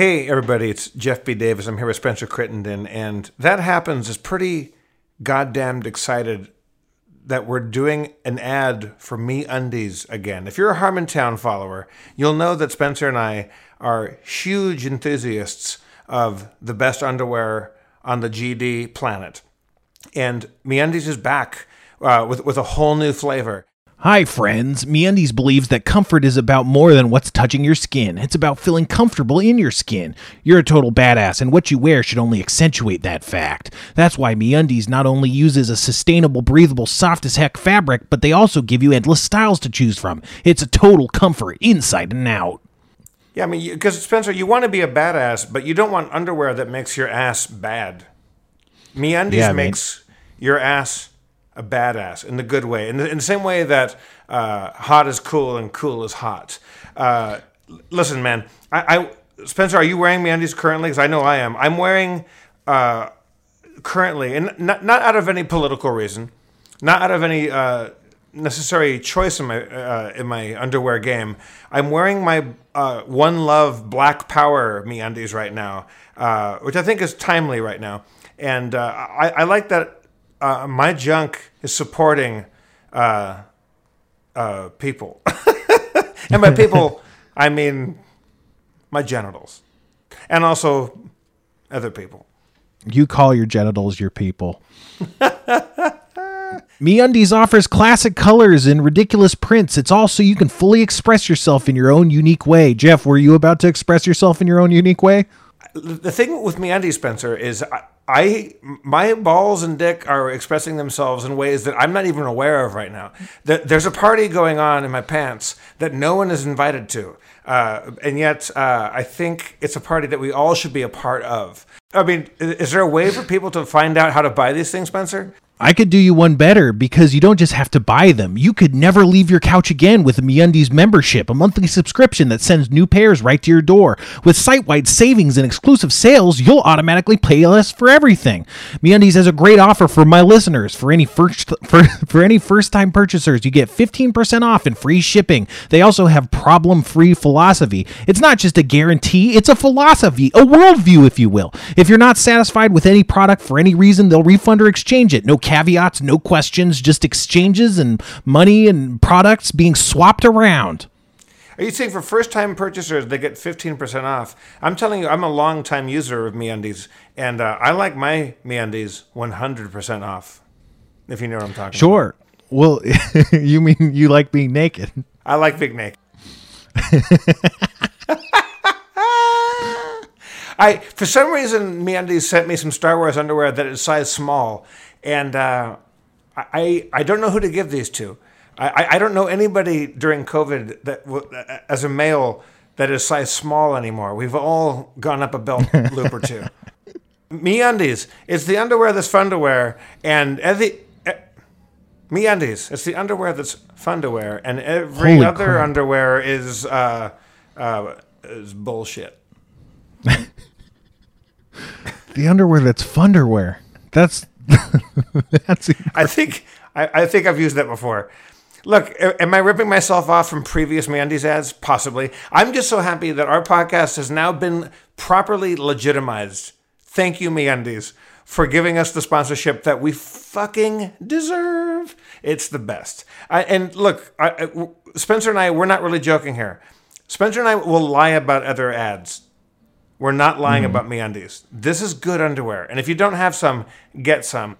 Hey, everybody, it's Jeff B. Davis. I'm here with Spencer Crittenden, and That Happens is pretty goddamned excited that we're doing an ad for Me Undies again. If you're a Harmontown follower, you'll know that Spencer and I are huge enthusiasts of the best underwear on the GD planet. And Me Undies is back uh, with, with a whole new flavor. Hi, friends. MeUndies believes that comfort is about more than what's touching your skin. It's about feeling comfortable in your skin. You're a total badass, and what you wear should only accentuate that fact. That's why MeUndies not only uses a sustainable, breathable, soft as heck fabric, but they also give you endless styles to choose from. It's a total comfort, inside and out. Yeah, I mean, because Spencer, you want to be a badass, but you don't want underwear that makes your ass bad. MeUndies Yeah, man. makes your ass a badass in the good way, in the, in the same way that uh, hot is cool and cool is hot. Uh, listen, man, I, I Spencer, are you wearing MeUndies currently? Because I know I am. I'm wearing uh, currently, and not not out of any political reason, not out of any uh, necessary choice in my uh, in my underwear game. I'm wearing my uh, One Love Black Power MeUndies right now, uh, which I think is timely right now, and uh, I, I like that uh, my junk is supporting uh, uh, people, and by people I mean my genitals, and also other people. You call your genitals your people. MeUndies offers classic colors and ridiculous prints. It's also you can fully express yourself in your own unique way. Jeff, were you about to express yourself in your own unique way? The thing with me, Andy Spencer, is I, I my balls and dick are expressing themselves in ways that I'm not even aware of right now. There's a party going on in my pants that no one is invited to, uh, and yet uh, I think it's a party that we all should be a part of. I mean, is there a way for people to find out how to buy these things, Spencer? I could do you one better because you don't just have to buy them. You could never leave your couch again with a MeUndies membership, a monthly subscription that sends new pairs right to your door. With site-wide savings and exclusive sales, you'll automatically pay less for everything. MeUndies has a great offer for my listeners. For any first for, for any first-time purchasers, you get 15% off and free shipping. They also have problem-free philosophy. It's not just a guarantee, it's a philosophy, a worldview if you will. If you're not satisfied with any product for any reason, they'll refund or exchange it. No caveats, no questions, just exchanges and money and products being swapped around. Are you saying for first time purchasers they get 15% off? I'm telling you, I'm a long time user of MeUndies, and uh, I like my MeUndies 100% off. If you know what I'm talking about. Sure. Well, you mean you like being naked? I like Big Nick. I for some reason MeUndies sent me some Star Wars underwear that is size small, and uh, I I don't know who to give these to. I, I- don't know anybody during COVID that w- as a male that is size small anymore. We've all gone up a belt loop or two. Me undies. it's the underwear that's fun to wear, and every. eh, MeUndies, it's the underwear that's fun to wear, and every Holy other crap. underwear is uh, uh, is bullshit. The underwear that's funderwear. That's that's I think I, I think I've used that before. Look, am I ripping myself off from previous MeUndies ads? Possibly. I'm just so happy that our podcast has now been properly legitimized. Thank you, MeUndies, for giving us the sponsorship that we fucking deserve. It's the best. I, and look, I, I- Spencer and I, we're not really joking here. Spencer and I will lie about other ads We're not lying mm-hmm. about MeUndies. This is good underwear, and if you don't have some, get some.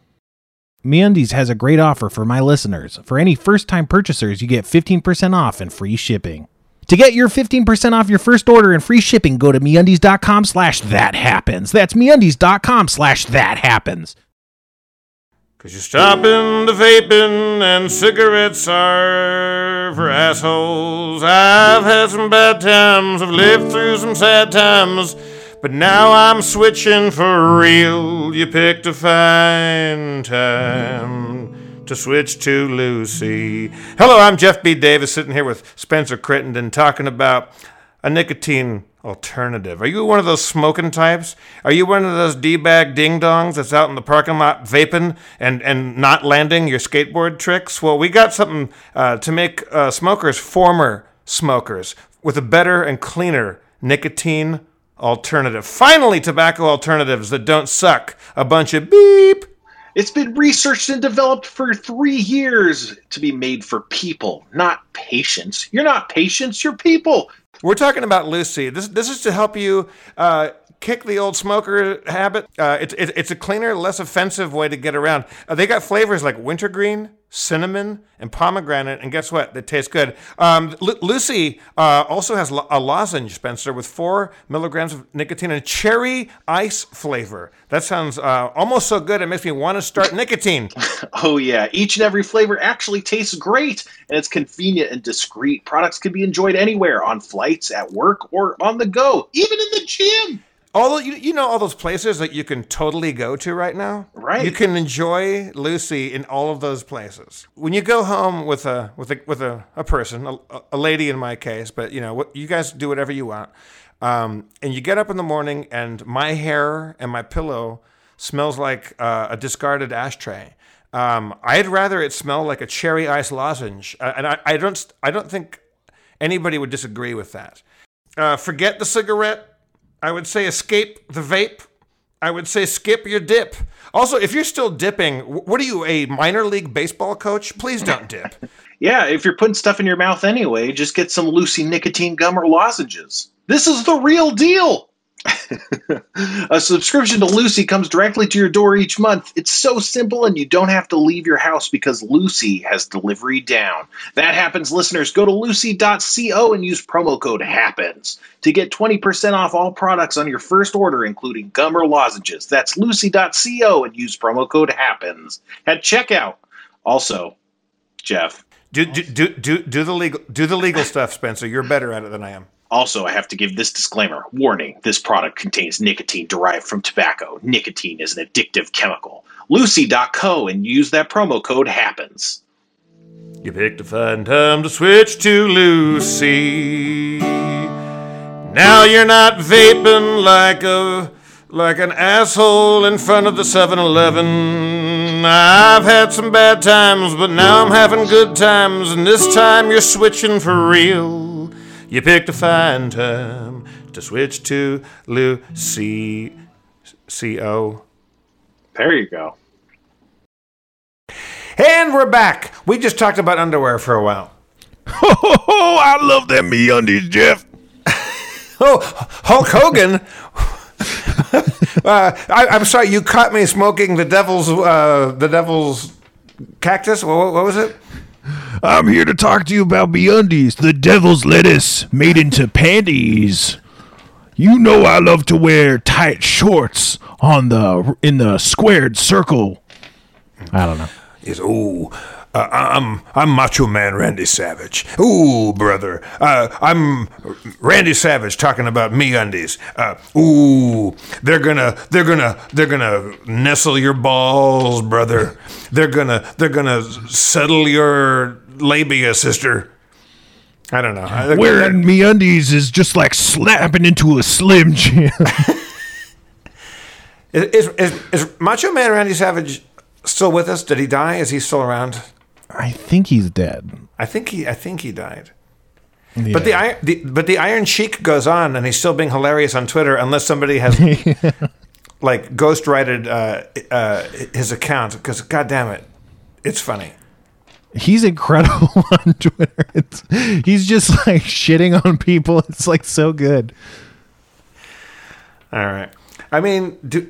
MeUndies has a great offer for my listeners. For any first-time purchasers, you get 15% off and free shipping. To get your 15% off your first order and free shipping, go to MeUndies.com slash that happens. That's MeUndies.com slash that happens. Cause you're stopping the vaping and cigarettes are for assholes. I've had some bad times, I've lived through some sad times, but now I'm switching for real. You picked a fine time to switch to Lucy. Hello, I'm Jeff B. Davis, sitting here with Spencer Crittenden talking about a nicotine alternative. Are you one of those smoking types? Are you one of those D-bag ding-dongs that's out in the parking lot vaping and, and not landing your skateboard tricks? Well, we got something uh, to make uh, smokers former smokers with a better and cleaner nicotine alternative. Finally, tobacco alternatives that don't suck a bunch of beep. It's been researched and developed for three years to be made for people, not patients. You're not patients, you're people. We're talking about Lucy. This this is to help you uh, kick the old smoker habit. Uh, it's it, it's a cleaner, less offensive way to get around. Uh, they got flavors like wintergreen, cinnamon, and pomegranate, and guess what? They taste good. Um, Lu- Lucy uh, also has lo- a lozenge, Spencer, with four milligrams of nicotine and cherry ice flavor. That sounds uh, almost so good it makes me want to start nicotine. Oh, yeah. Each and every flavor actually tastes great, and it's convenient and discreet. Products can be enjoyed anywhere on flights, at work, or on the go, even in the gym. Although you, you know all those places that you can totally go to right now, Right. You can enjoy Lucy in all of those places. When you go home with a with a with a, a person, a, a lady in my case, but you know what, you guys do whatever you want, um, and you get up in the morning and my hair and my pillow smells like uh, a discarded ashtray. Um, I'd rather it smell like a cherry ice lozenge, uh, and I, I don't I don't think anybody would disagree with that. Uh, forget the cigarette. I would say escape the vape. I would say skip your dip. Also, if you're still dipping, what are you, a minor league baseball coach? Please don't dip. Yeah, if you're putting stuff in your mouth anyway, just get some Lucy nicotine gum or lozenges. This is the real deal. A subscription to Lucy comes directly to your door each month. It's so simple, and you don't have to leave your house because Lucy has delivery down. That happens, listeners. Go to lucy.co and use promo code HAPPENS to get 20% off all products on your first order, including gum or lozenges. That's lucy.co and use promo code HAPPENS at checkout. Also, Jeff, Do, do, do, do, do the legal do the legal stuff, Spencer. You're better at it than I am. Also, I have to give this disclaimer. Warning this product contains nicotine derived from tobacco. Nicotine is an addictive chemical. Lucy.co and use that promo code HAPPENS. You picked a fine time to switch to Lucy. Now you're not vaping like a like an asshole in front of the 7-Eleven. I've had some bad times, but now I'm having good times, and this time you're switching for real. You picked a fine time to switch to Lucy. C-O. There you go. And we're back. We just talked about underwear for a while. Oh, I love them me undies, Jeff. Oh, Hulk Hogan. uh, I, I'm sorry, you caught me smoking the devil's uh, the devil's cactus. What, what was it? I'm here to talk to you about MeUndies, the devil's lettuce made into panties. You know I love to wear tight shorts on the in the squared circle. I don't know. Is ooh, uh, I'm I'm Macho Man Randy Savage. Ooh, brother, uh, I'm Randy Savage talking about me undies. Uh, ooh, they're gonna they're gonna they're gonna nestle your balls, brother. They're gonna they're gonna settle your labia, sister. I don't know. I- Wearing me undies is just like slapping into a slim jim. Is, is, is Macho Man Randy Savage still with us? Did he die? Is he still around? I think he's dead. I think he. I think he died. But the, iron, the but the Iron Sheik goes on, and he's still being hilarious on Twitter, unless somebody has like ghostwrited uh, uh, his account. Because God damn it, it's funny. He's incredible on Twitter. It's, he's just like shitting on people. It's like so good. All right. I mean, do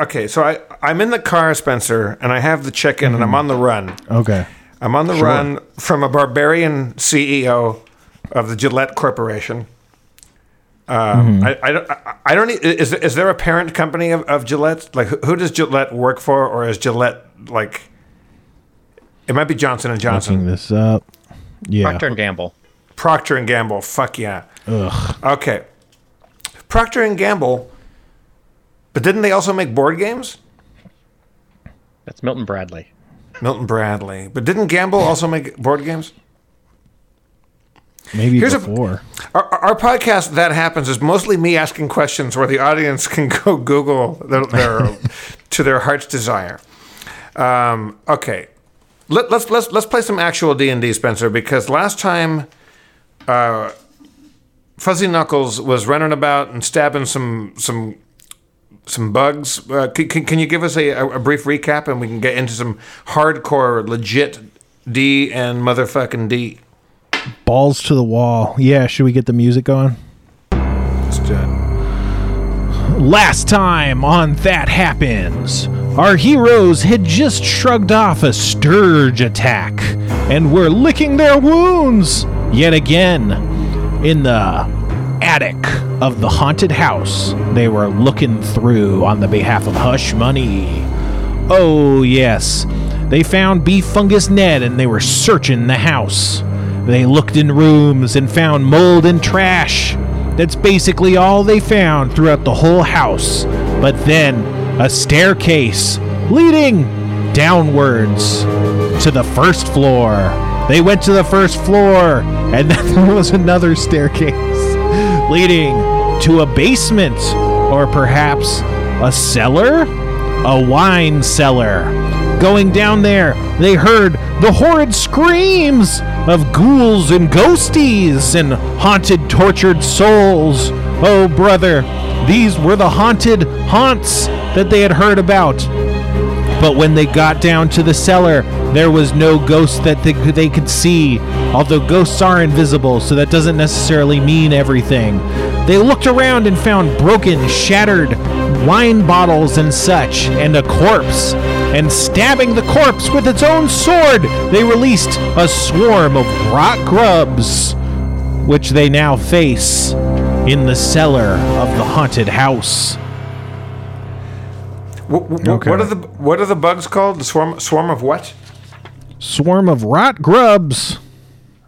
okay. So I I'm in the car, Spencer, and I have the check-in, and I'm on the run. Okay. I'm on the run from a barbarian CEO of the Gillette Corporation. Um, I, I, don't- I, I don't. e- Is is there a parent company of, of Gillette? Like, who, who does Gillette work for, or is Gillette like? It might be Johnson and Johnson, Looking Johnson, this up. Yeah. Procter and Gamble. Procter and Gamble. Fuck yeah. Ugh. Okay, Procter and Gamble. But didn't they also make board games? That's Milton Bradley. Milton Bradley. But didn't Gamble also make board games? Maybe Here's a- before. Our, our podcast that happens is mostly me asking questions where the audience can go Google their, their to their heart's desire. Um, okay, Let, let's let's let's play some actual D and D, Spencer, because last time, uh, Fuzzy Knuckles was running about and stabbing some some some bugs. Uh, can, can, can you give us a, a brief recap and we can get into some hardcore, legit D and motherfucking D? Balls to the wall. Yeah, should we get the music going? Let's do it. Last time on That Happens, our heroes had just shrugged off a Stirge attack and were licking their wounds yet again in the attic of the haunted house they were looking through on the behalf of Hush Money. Oh, yes, they found Beef Fungus Ned and they were searching the house. They looked in rooms and found mold and trash. That's basically all they found throughout the whole house. But then, a staircase leading downwards to the first floor. They went to the first floor, and then there was another staircase leading to a basement, or perhaps a cellar? A wine cellar. Going down there, they heard the horrid screams of ghouls and ghosties and haunted, tortured souls. Oh, brother, these were the haunted haunts that they had heard about. But when they got down to the cellar, there was no ghost that they could, they could see. Although ghosts are invisible, so that doesn't necessarily mean everything. They looked around and found broken, shattered wine bottles and such, and a corpse. And stabbing the corpse with its own sword, they released a swarm of rot grubs, which they now face in the cellar of the haunted house. What, what, Okay. what are the what are the bugs called? The swarm swarm of what? Swarm of rot grubs.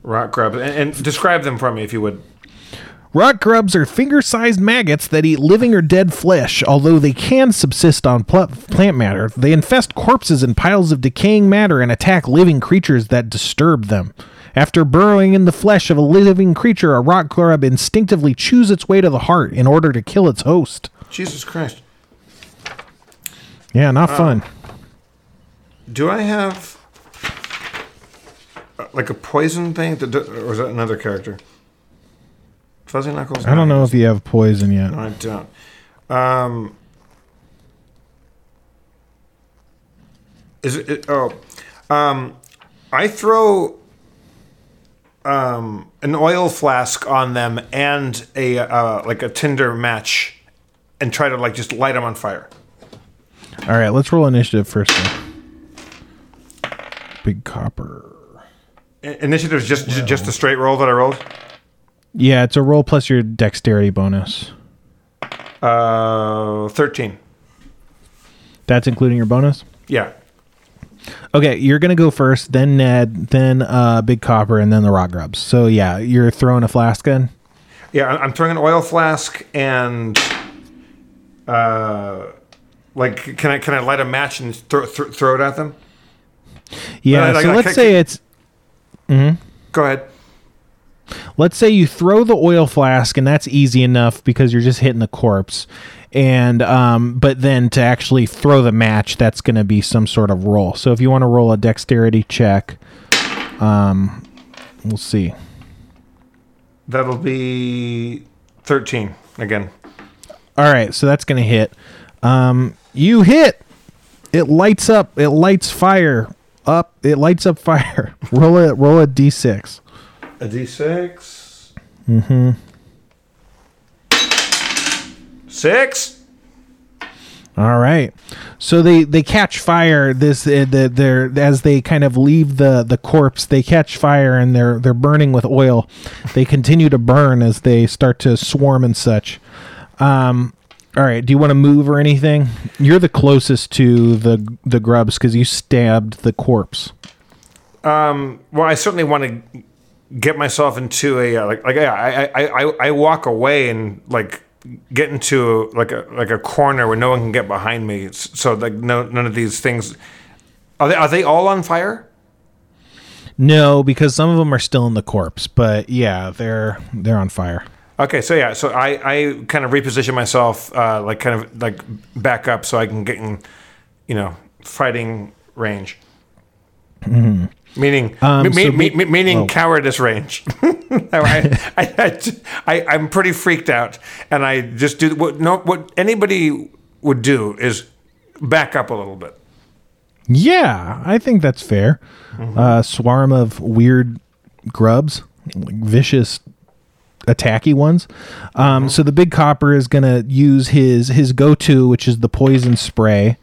Rot grubs. And, and describe them for me, if you would. Rot grubs are finger sized maggots that eat living or dead flesh, although they can subsist on pl- plant matter. They infest corpses and piles of decaying matter and attack living creatures that disturb them. After burrowing in the flesh of a living creature, a rot grub instinctively chews its way to the heart in order to kill its host. Jesus Christ. Yeah, not fun. Do I have uh, like a poison thing, or is that another character? Fuzzy Knuckles. I don't know if you have poison yet. I don't. Um, is it, it? Oh, um, I throw um, an oil flask on them and a uh, like a tinder match, and try to like just light them on fire. All right, let's roll initiative first. Then. Big copper. I- Initiative is just just a straight roll that I rolled. Yeah, it's a roll plus your dexterity bonus. Uh, thirteen. That's including your bonus? Yeah. Okay, you're gonna go first, then Ned, then uh, Big Copper, and then the Rot Grubs. So yeah, you're throwing a flask in. Yeah, I- I'm throwing an oil flask and uh, like can I can I light a match and throw th- throw it at them? Yeah. Like- like- so like- let's like- say it's Go ahead. let's say you throw the oil flask, and that's easy enough because you're just hitting the corpse. And um, but then to actually throw the match, that's gonna be some sort of roll. So if you want to roll a dexterity check, um, we'll see. That'll be thirteen again. All right, so that's gonna hit. Um, you hit. It lights up. It lights fire up. It lights up fire. roll a roll a d6. A d6. Mm-hmm. Six. All right. So they they catch fire. This uh, the, they're as they kind of leave the the corpse. They catch fire and they're they're burning with oil. They continue to burn as they start to swarm and such. Um. All right. Do you want to move or anything? You're the closest to the the grubs because you stabbed the corpse. Um. Well, I certainly want to get myself into a uh, like like yeah, I, I I I walk away and like get into like a like a corner where no one can get behind me. So like no none of these things are they are they all on fire? No, because some of them are still in the corpse. But yeah, they're they're on fire. Okay, so yeah, so I, I kind of reposition myself, uh, like kind of like back up, so I can get in, you know, fighting range. Meaning, Um, me- so me- me- meaning oh. cowardice range. I, I, am pretty freaked out, and I just do what no what anybody would do is back up a little bit. Yeah, I think that's fair. Uh, swarm of weird grubs, like vicious, attacky ones. Um, So the big copper is gonna use his his go to, which is the poison spray.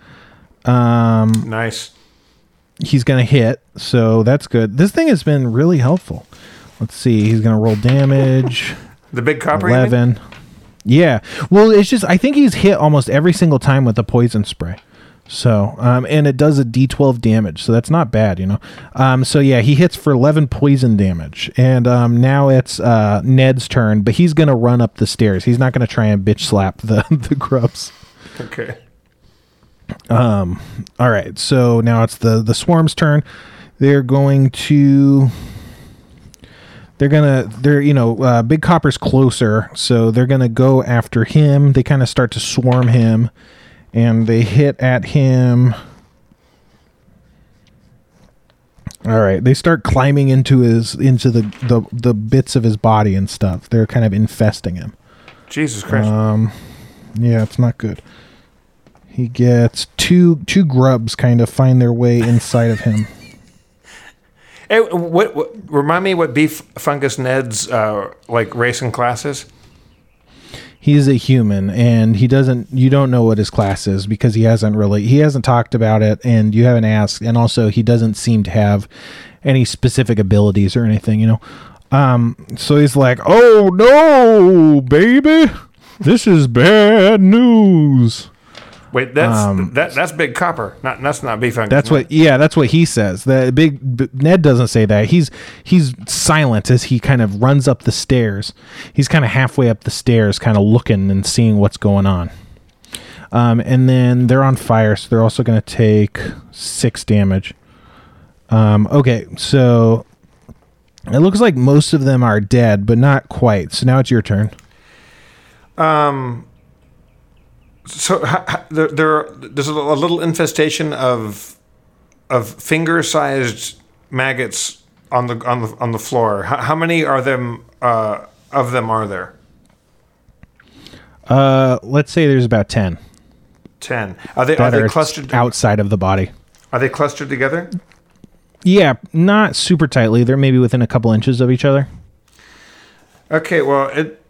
Nice. He's gonna hit, so that's good. This thing has been really helpful. Let's see. He's gonna roll damage. The big copper. Eleven. Yeah. Well, it's just I think he's hit almost every single time with the poison spray. So, um, and it does a D12 damage, so that's not bad, you know. Um, so yeah, he hits for 11 poison damage, and um, now it's uh, Ned's turn, but he's gonna run up the stairs. He's not gonna try and bitch slap the the grubs. Okay. Um. All right, so now it's the the swarm's turn. They're going to. They're gonna. They're you know, uh, Big Copper's closer, so they're gonna go after him. They kind of start to swarm him, and they hit at him. All right, they start climbing into his into the the the bits of his body and stuff. They're kind of infesting him. Jesus Christ. Yeah, it's not good. He gets two two grubs kind of find their way inside of him. Hey, what, what? Remind me what beef fungus Ned's uh, like racing and class is. He's a human and he doesn't you don't know what his class is because he hasn't really he hasn't talked about it and you haven't asked and also he doesn't seem to have any specific abilities or anything, you know. Um so he's like, "Oh no, baby. This is bad news." Wait, that's that, that's big copper. Not that's not beef fungus. Um, That's what, yeah, that's what he says. The big b- Ned doesn't say that. He's he's silent as he kind of runs up the stairs. He's kind of halfway up the stairs, kind of looking and seeing what's going on. Um, and then they're on fire, so they're also going to take six damage. Um, okay, so it looks like most of them are dead, but not quite. So now it's your turn. So ha, ha, there, there there's a, a little infestation of of finger-sized maggots on the on the on the floor. How, how many are them uh, of them are there? Uh, let's say there's about ten. Ten. Are they are they clustered? outside of the body. Are they clustered together? Yeah, not super tightly. They're maybe within a couple inches of each other. Okay. Well, it,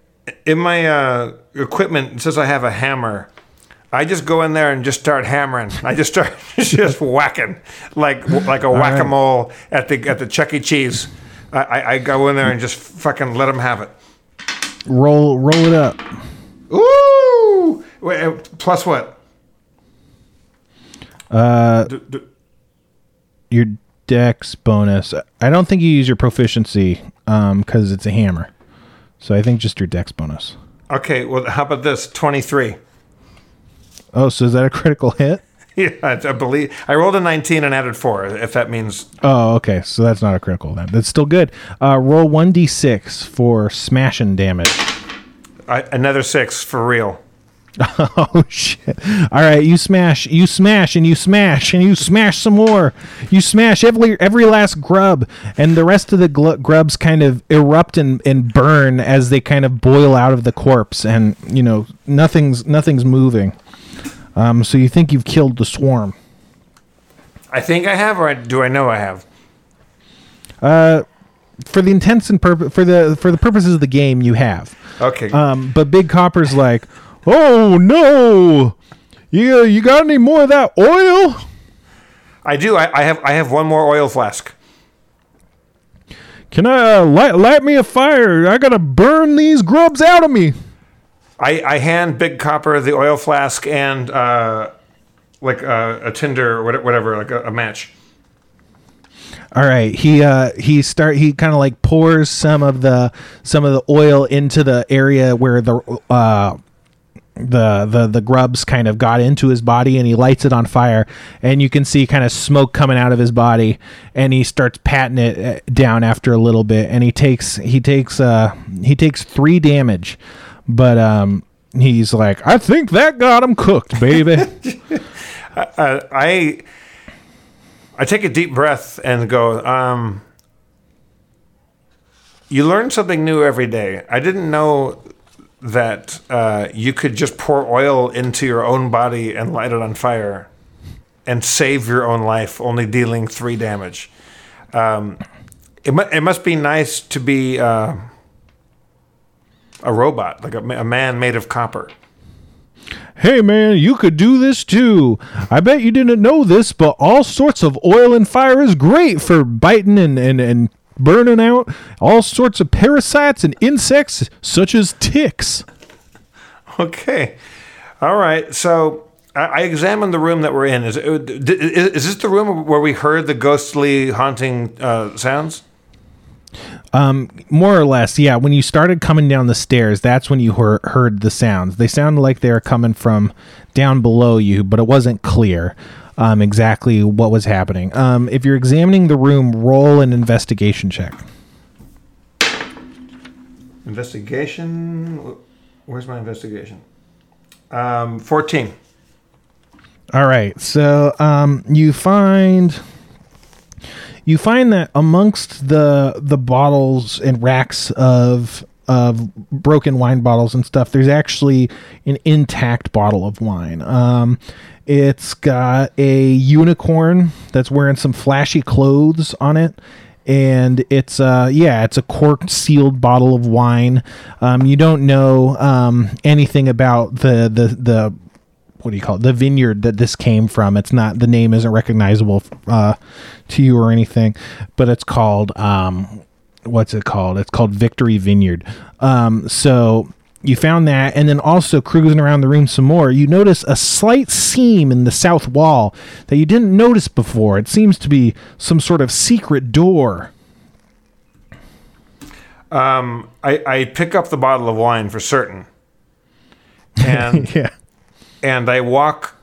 in my uh, equipment it says I have a hammer. I just go in there and just start hammering. I just start just whacking like like a whack a mole at the at the Chuck E. Cheese. I, I, I go in there and just fucking let them have it. Roll, roll it up. Ooh! Wait, uh, plus what? Uh, Your dex bonus. I don't think you use your proficiency um because it's a hammer. So I think just your dex bonus. okay. Well, how about this? Twenty-three. Oh, so is that a critical hit? Yeah, I, believe I rolled a nineteen and added four. If that means Oh, okay. So that's not a critical then. That's still good. Uh, roll one d six for smashing damage. I, another six for real. Oh shit! All right, you smash, you smash, and you smash, and you smash some more. You smash every every last grub, and the rest of the gl- grubs kind of erupt and, and burn as they kind of boil out of the corpse, and you know nothing's nothing's moving. Um, so you think you've killed the swarm? I think I have, or do I know I have? Uh, For the intents and purpose for the for the purposes of the game, you have. Okay. Um, but Big Copper's like, Oh no! You you got any more of that oil? I do. I, I have. I have one more oil flask. Can I uh, light light me a fire? I gotta burn these grubs out of me. I, I hand Big Copper the oil flask and uh, like a, a tinder or whatever, like a, a match. All right, he uh he start he kind of like pours some of the some of the oil into the area where the uh the the the grubs kind of got into his body and he lights it on fire and you can see kind of smoke coming out of his body and he starts patting it uh, down after a little bit and he takes he takes uh he takes 3 damage but um he's like I think that got him cooked baby Uh, I I take a deep breath and go. Um, you learn something new every day. I didn't know that uh, you could just pour oil into your own body and light it on fire and save your own life, only dealing three damage. Um, it, mu- it must be nice to be uh, a robot, like a, a man made of copper. Hey man, you could do this too. I bet you didn't know this, but all sorts of oil and fire is great for biting and, and, and burning out all sorts of parasites and insects, such as ticks. Okay. All right. So I, I examined the room that we're in. Is, it, is, is this the room where we heard the ghostly haunting uh, sounds? More or less, yeah. When you started coming down the stairs, that's when you heard, heard the sounds. They sounded like they were coming from down below you, but it wasn't clear um, exactly what was happening. Um, if you're examining the room, roll an investigation check. Investigation. Where's my investigation? Um, 14. All right. So um, you find you find that amongst the the bottles and racks of of broken wine bottles and stuff, there's actually an intact bottle of wine. Um, it's got a unicorn that's wearing some flashy clothes on it. And it's uh yeah, it's a corked sealed bottle of wine. Um, you don't know um, anything about the the the what do you call it? The vineyard that this came from. It's not the name isn't recognizable uh, to you or anything but it's called um, what's it called? It's called victory vineyard. Um, so you found that and then also cruising around the room some more you notice a slight seam in the south wall that you didn't notice before. It seems to be some sort of secret door. Um, I, I pick up the bottle of wine for certain. And yeah and I walk.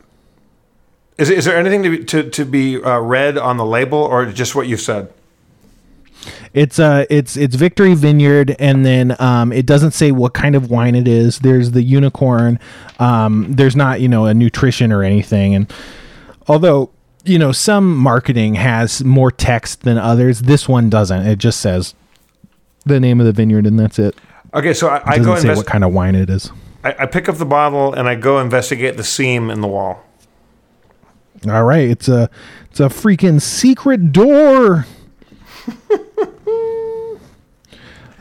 Is, is there anything to be, to, to be uh, read on the label or just what you said? It's uh it's it's Victory Vineyard and then um it doesn't say what kind of wine it is. There's the unicorn. Um there's not, you know, a nutrition or anything and although you know some marketing has more text than others, this one doesn't. It just says the name of the vineyard and that's it. Okay, so I, It I go say invest- what kind of wine it is. I, I pick up the bottle and I go investigate the seam in the wall. All right, it's a it's a freaking secret door.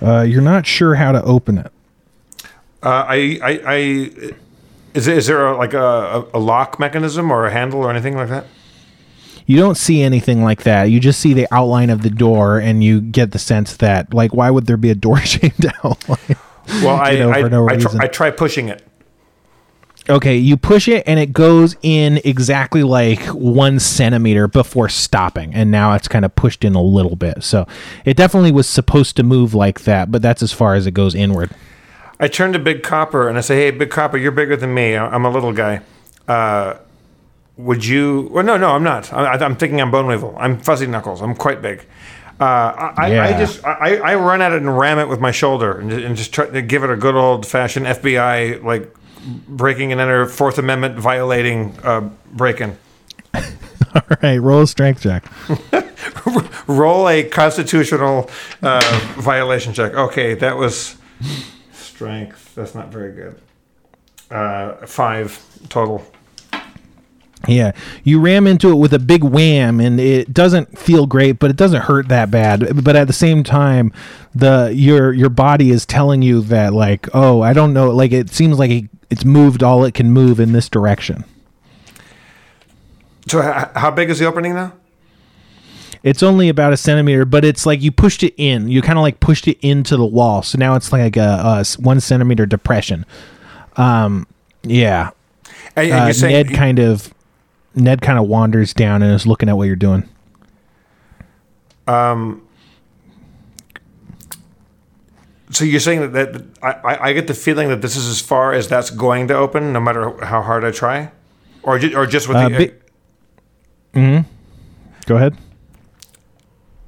uh, you're not sure how to open it. Uh, I, I, I, is, is there a, like a, a lock mechanism or a handle or anything like that? You don't see anything like that. You just see the outline of the door, and you get the sense that, like, why would there be a door shaped outline? Well, I, know, I, no I, tr- reason. I try pushing it. okay, you push it, and it goes in exactly like one centimeter before stopping, and now it's kind of pushed in a little bit. So it definitely was supposed to move like that, but that's as far as it goes inward. I turn to Big Copper and I say, "Hey, Big Copper, you're bigger than me. I'm a little guy. Uh, would you? Well, no, no, I'm not. I, I'm thinking I'm Bone Weevil. I'm Fuzzy Knuckles. I'm quite big. Uh, I, just I, I run at it and ram it with my shoulder and, and just try to give it a good old fashioned FBI like breaking and enter Fourth Amendment violating uh, break-in. All right, roll a strength check. Roll a constitutional uh, violation check. Okay, that was strength. That's not very good. Uh, five total. Yeah, you ram into it with a big wham, and it doesn't feel great, but it doesn't hurt that bad. But at the same time, the your your body is telling you that like, oh, I don't know, like it seems like it, it's moved all it can move in this direction. So how big is the opening now? It's only about a centimeter, but it's like you pushed it in. You kind of like pushed it into the wall, so now it's like a one centimeter depression. Um, yeah, And, and uh, you're saying Ned kind of Ned kind of wanders down and is looking at what you're doing. Um. so you're saying that, that I, I- get the feeling that this is as far as that's going to open, no matter how hard I try, or ju- or just with Uh, the bi- Mhm. Go ahead.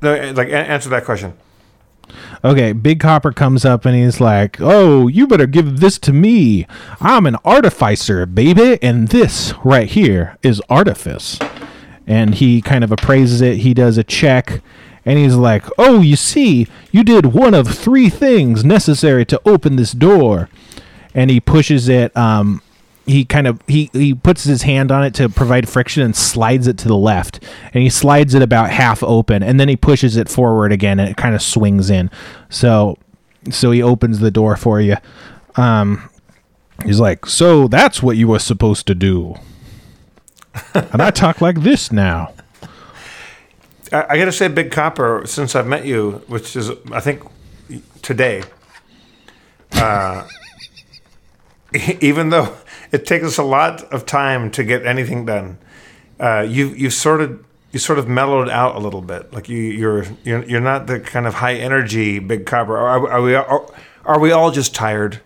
no, like answer that question. Okay, Big Copper comes up and he's like, "Oh, you better give this to me. I'm an artificer, baby, and this right here is artifice." And he kind of appraises it. He does a check, and he's like, "Oh, you see, you did one of three things necessary to open this door." And he pushes it. Um, he kind of he he puts his hand on it to provide friction and slides it to the left. And he slides it about half open and then he pushes it forward again and it kind of swings in. So so he opens the door for you. Um he's like so that's what you were supposed to do. And i talk like this now. I, I got to say, Big Copper, since I've met you, which is I think today, uh, even though it takes us a lot of time to get anything done, uh, you you sort of you sort of mellowed out a little bit. Like you you're you're, you're not the kind of high energy Big Copper. Are, are we are, are we all just tired?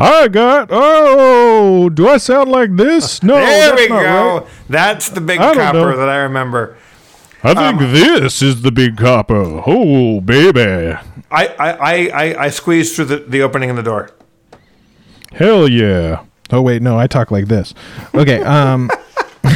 i got oh do i sound like this no there we go. right. That's the Big Copper know. that I remember. I think this is the big copper. Oh, baby. I I, I, I, I squeezed through the, the opening in the door. Hell yeah. Oh wait, no, I talk like this. Okay, um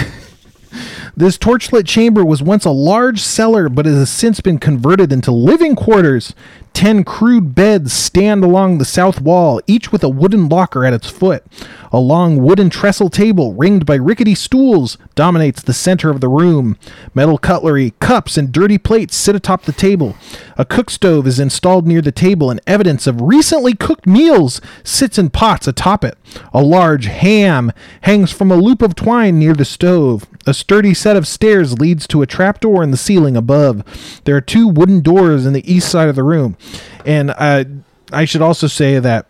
This torchlit chamber was once a large cellar, but it has since been converted into living quarters. Ten crude beds stand along the south wall, each with a wooden locker at its foot. A long wooden trestle table, ringed by rickety stools, dominates the center of the room. Metal cutlery, cups, and dirty plates sit atop the table. A cook stove is installed near the table, and evidence of recently cooked meals sits in pots atop it. A large ham hangs from a loop of twine near the stove. A sturdy set of stairs leads to a trapdoor in the ceiling above. There are two wooden doors in the east side of the room. And uh, I should also say that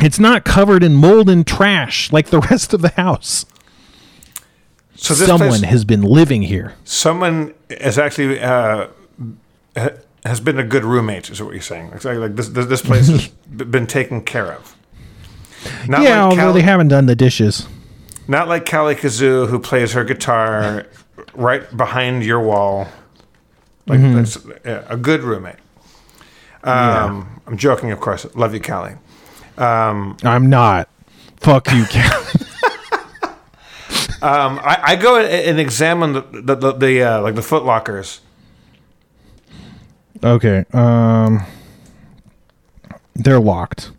it's not covered in mold and trash like the rest of the house. So Someone place, has been living here. someone has actually uh, has been a good roommate. Is what you're saying? Like, this, this place has been taken care of. Not yeah, like although they haven't done the dishes. not like Callie Kazoo, who plays her guitar right behind your wall. Like Mm-hmm. that's yeah, a good roommate. Um, I'm joking, of course. Love you, Callie. I'm not. Fuck you, Cal. Um, I, I go and- examine the the, the, the uh, like the foot lockers. okay. Um, they're locked.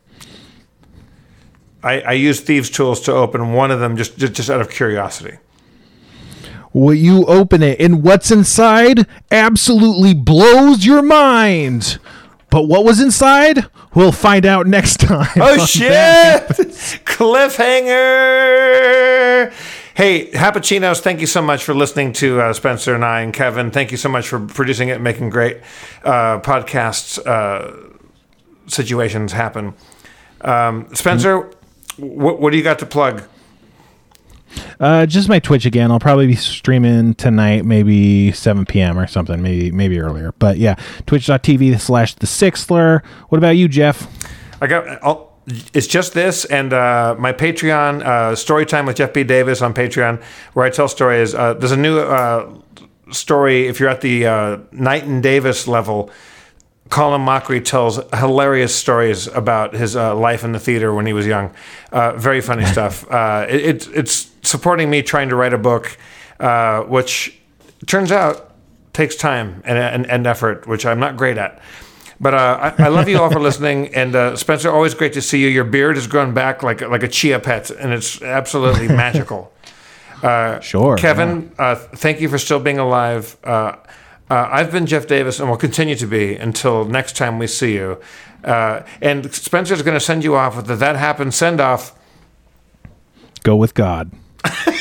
I, I use thieves' tools to open one of them just just, just out of curiosity. Well, you open it, and what's inside absolutely blows your mind. But what was inside? We'll find out next time. Oh shit! Cliffhanger. Hey, Hapuchinos, thank you so much for listening to uh, Spencer and I and Kevin. Thank you so much for producing it, and making great uh, podcasts uh, situations happen. Um, Spencer, what, what do you got to plug? Uh, just my Twitch again. I'll probably be streaming tonight, maybe 7 p.m. or something, maybe maybe earlier. But yeah, twitch.tv slash the Sixthler. What about you, Jeff? I got. I'll, it's just this and uh, my Patreon uh, story time with Jeff B. Davis on Patreon, where I tell stories. Uh, there's a new uh, story. If you're at the uh, Knight and Davis level, Colin Mochrie tells hilarious stories about his uh, life in the theater when he was young. Uh, very funny stuff. Uh, it, it's it's supporting me trying to write a book, uh, which turns out takes time and, and, and effort, which I'm not great at. But uh, I, I love you all for listening. And uh, Spencer, always great to see you. Your beard has grown back like like a chia pet, and it's absolutely magical. Sure. Kevin, uh, thank you for still being alive. Uh, I've been Jeff Davis and will continue to be until next time we see you. Uh, and Spencer's going to send you off with the That Happened send off. Go with God.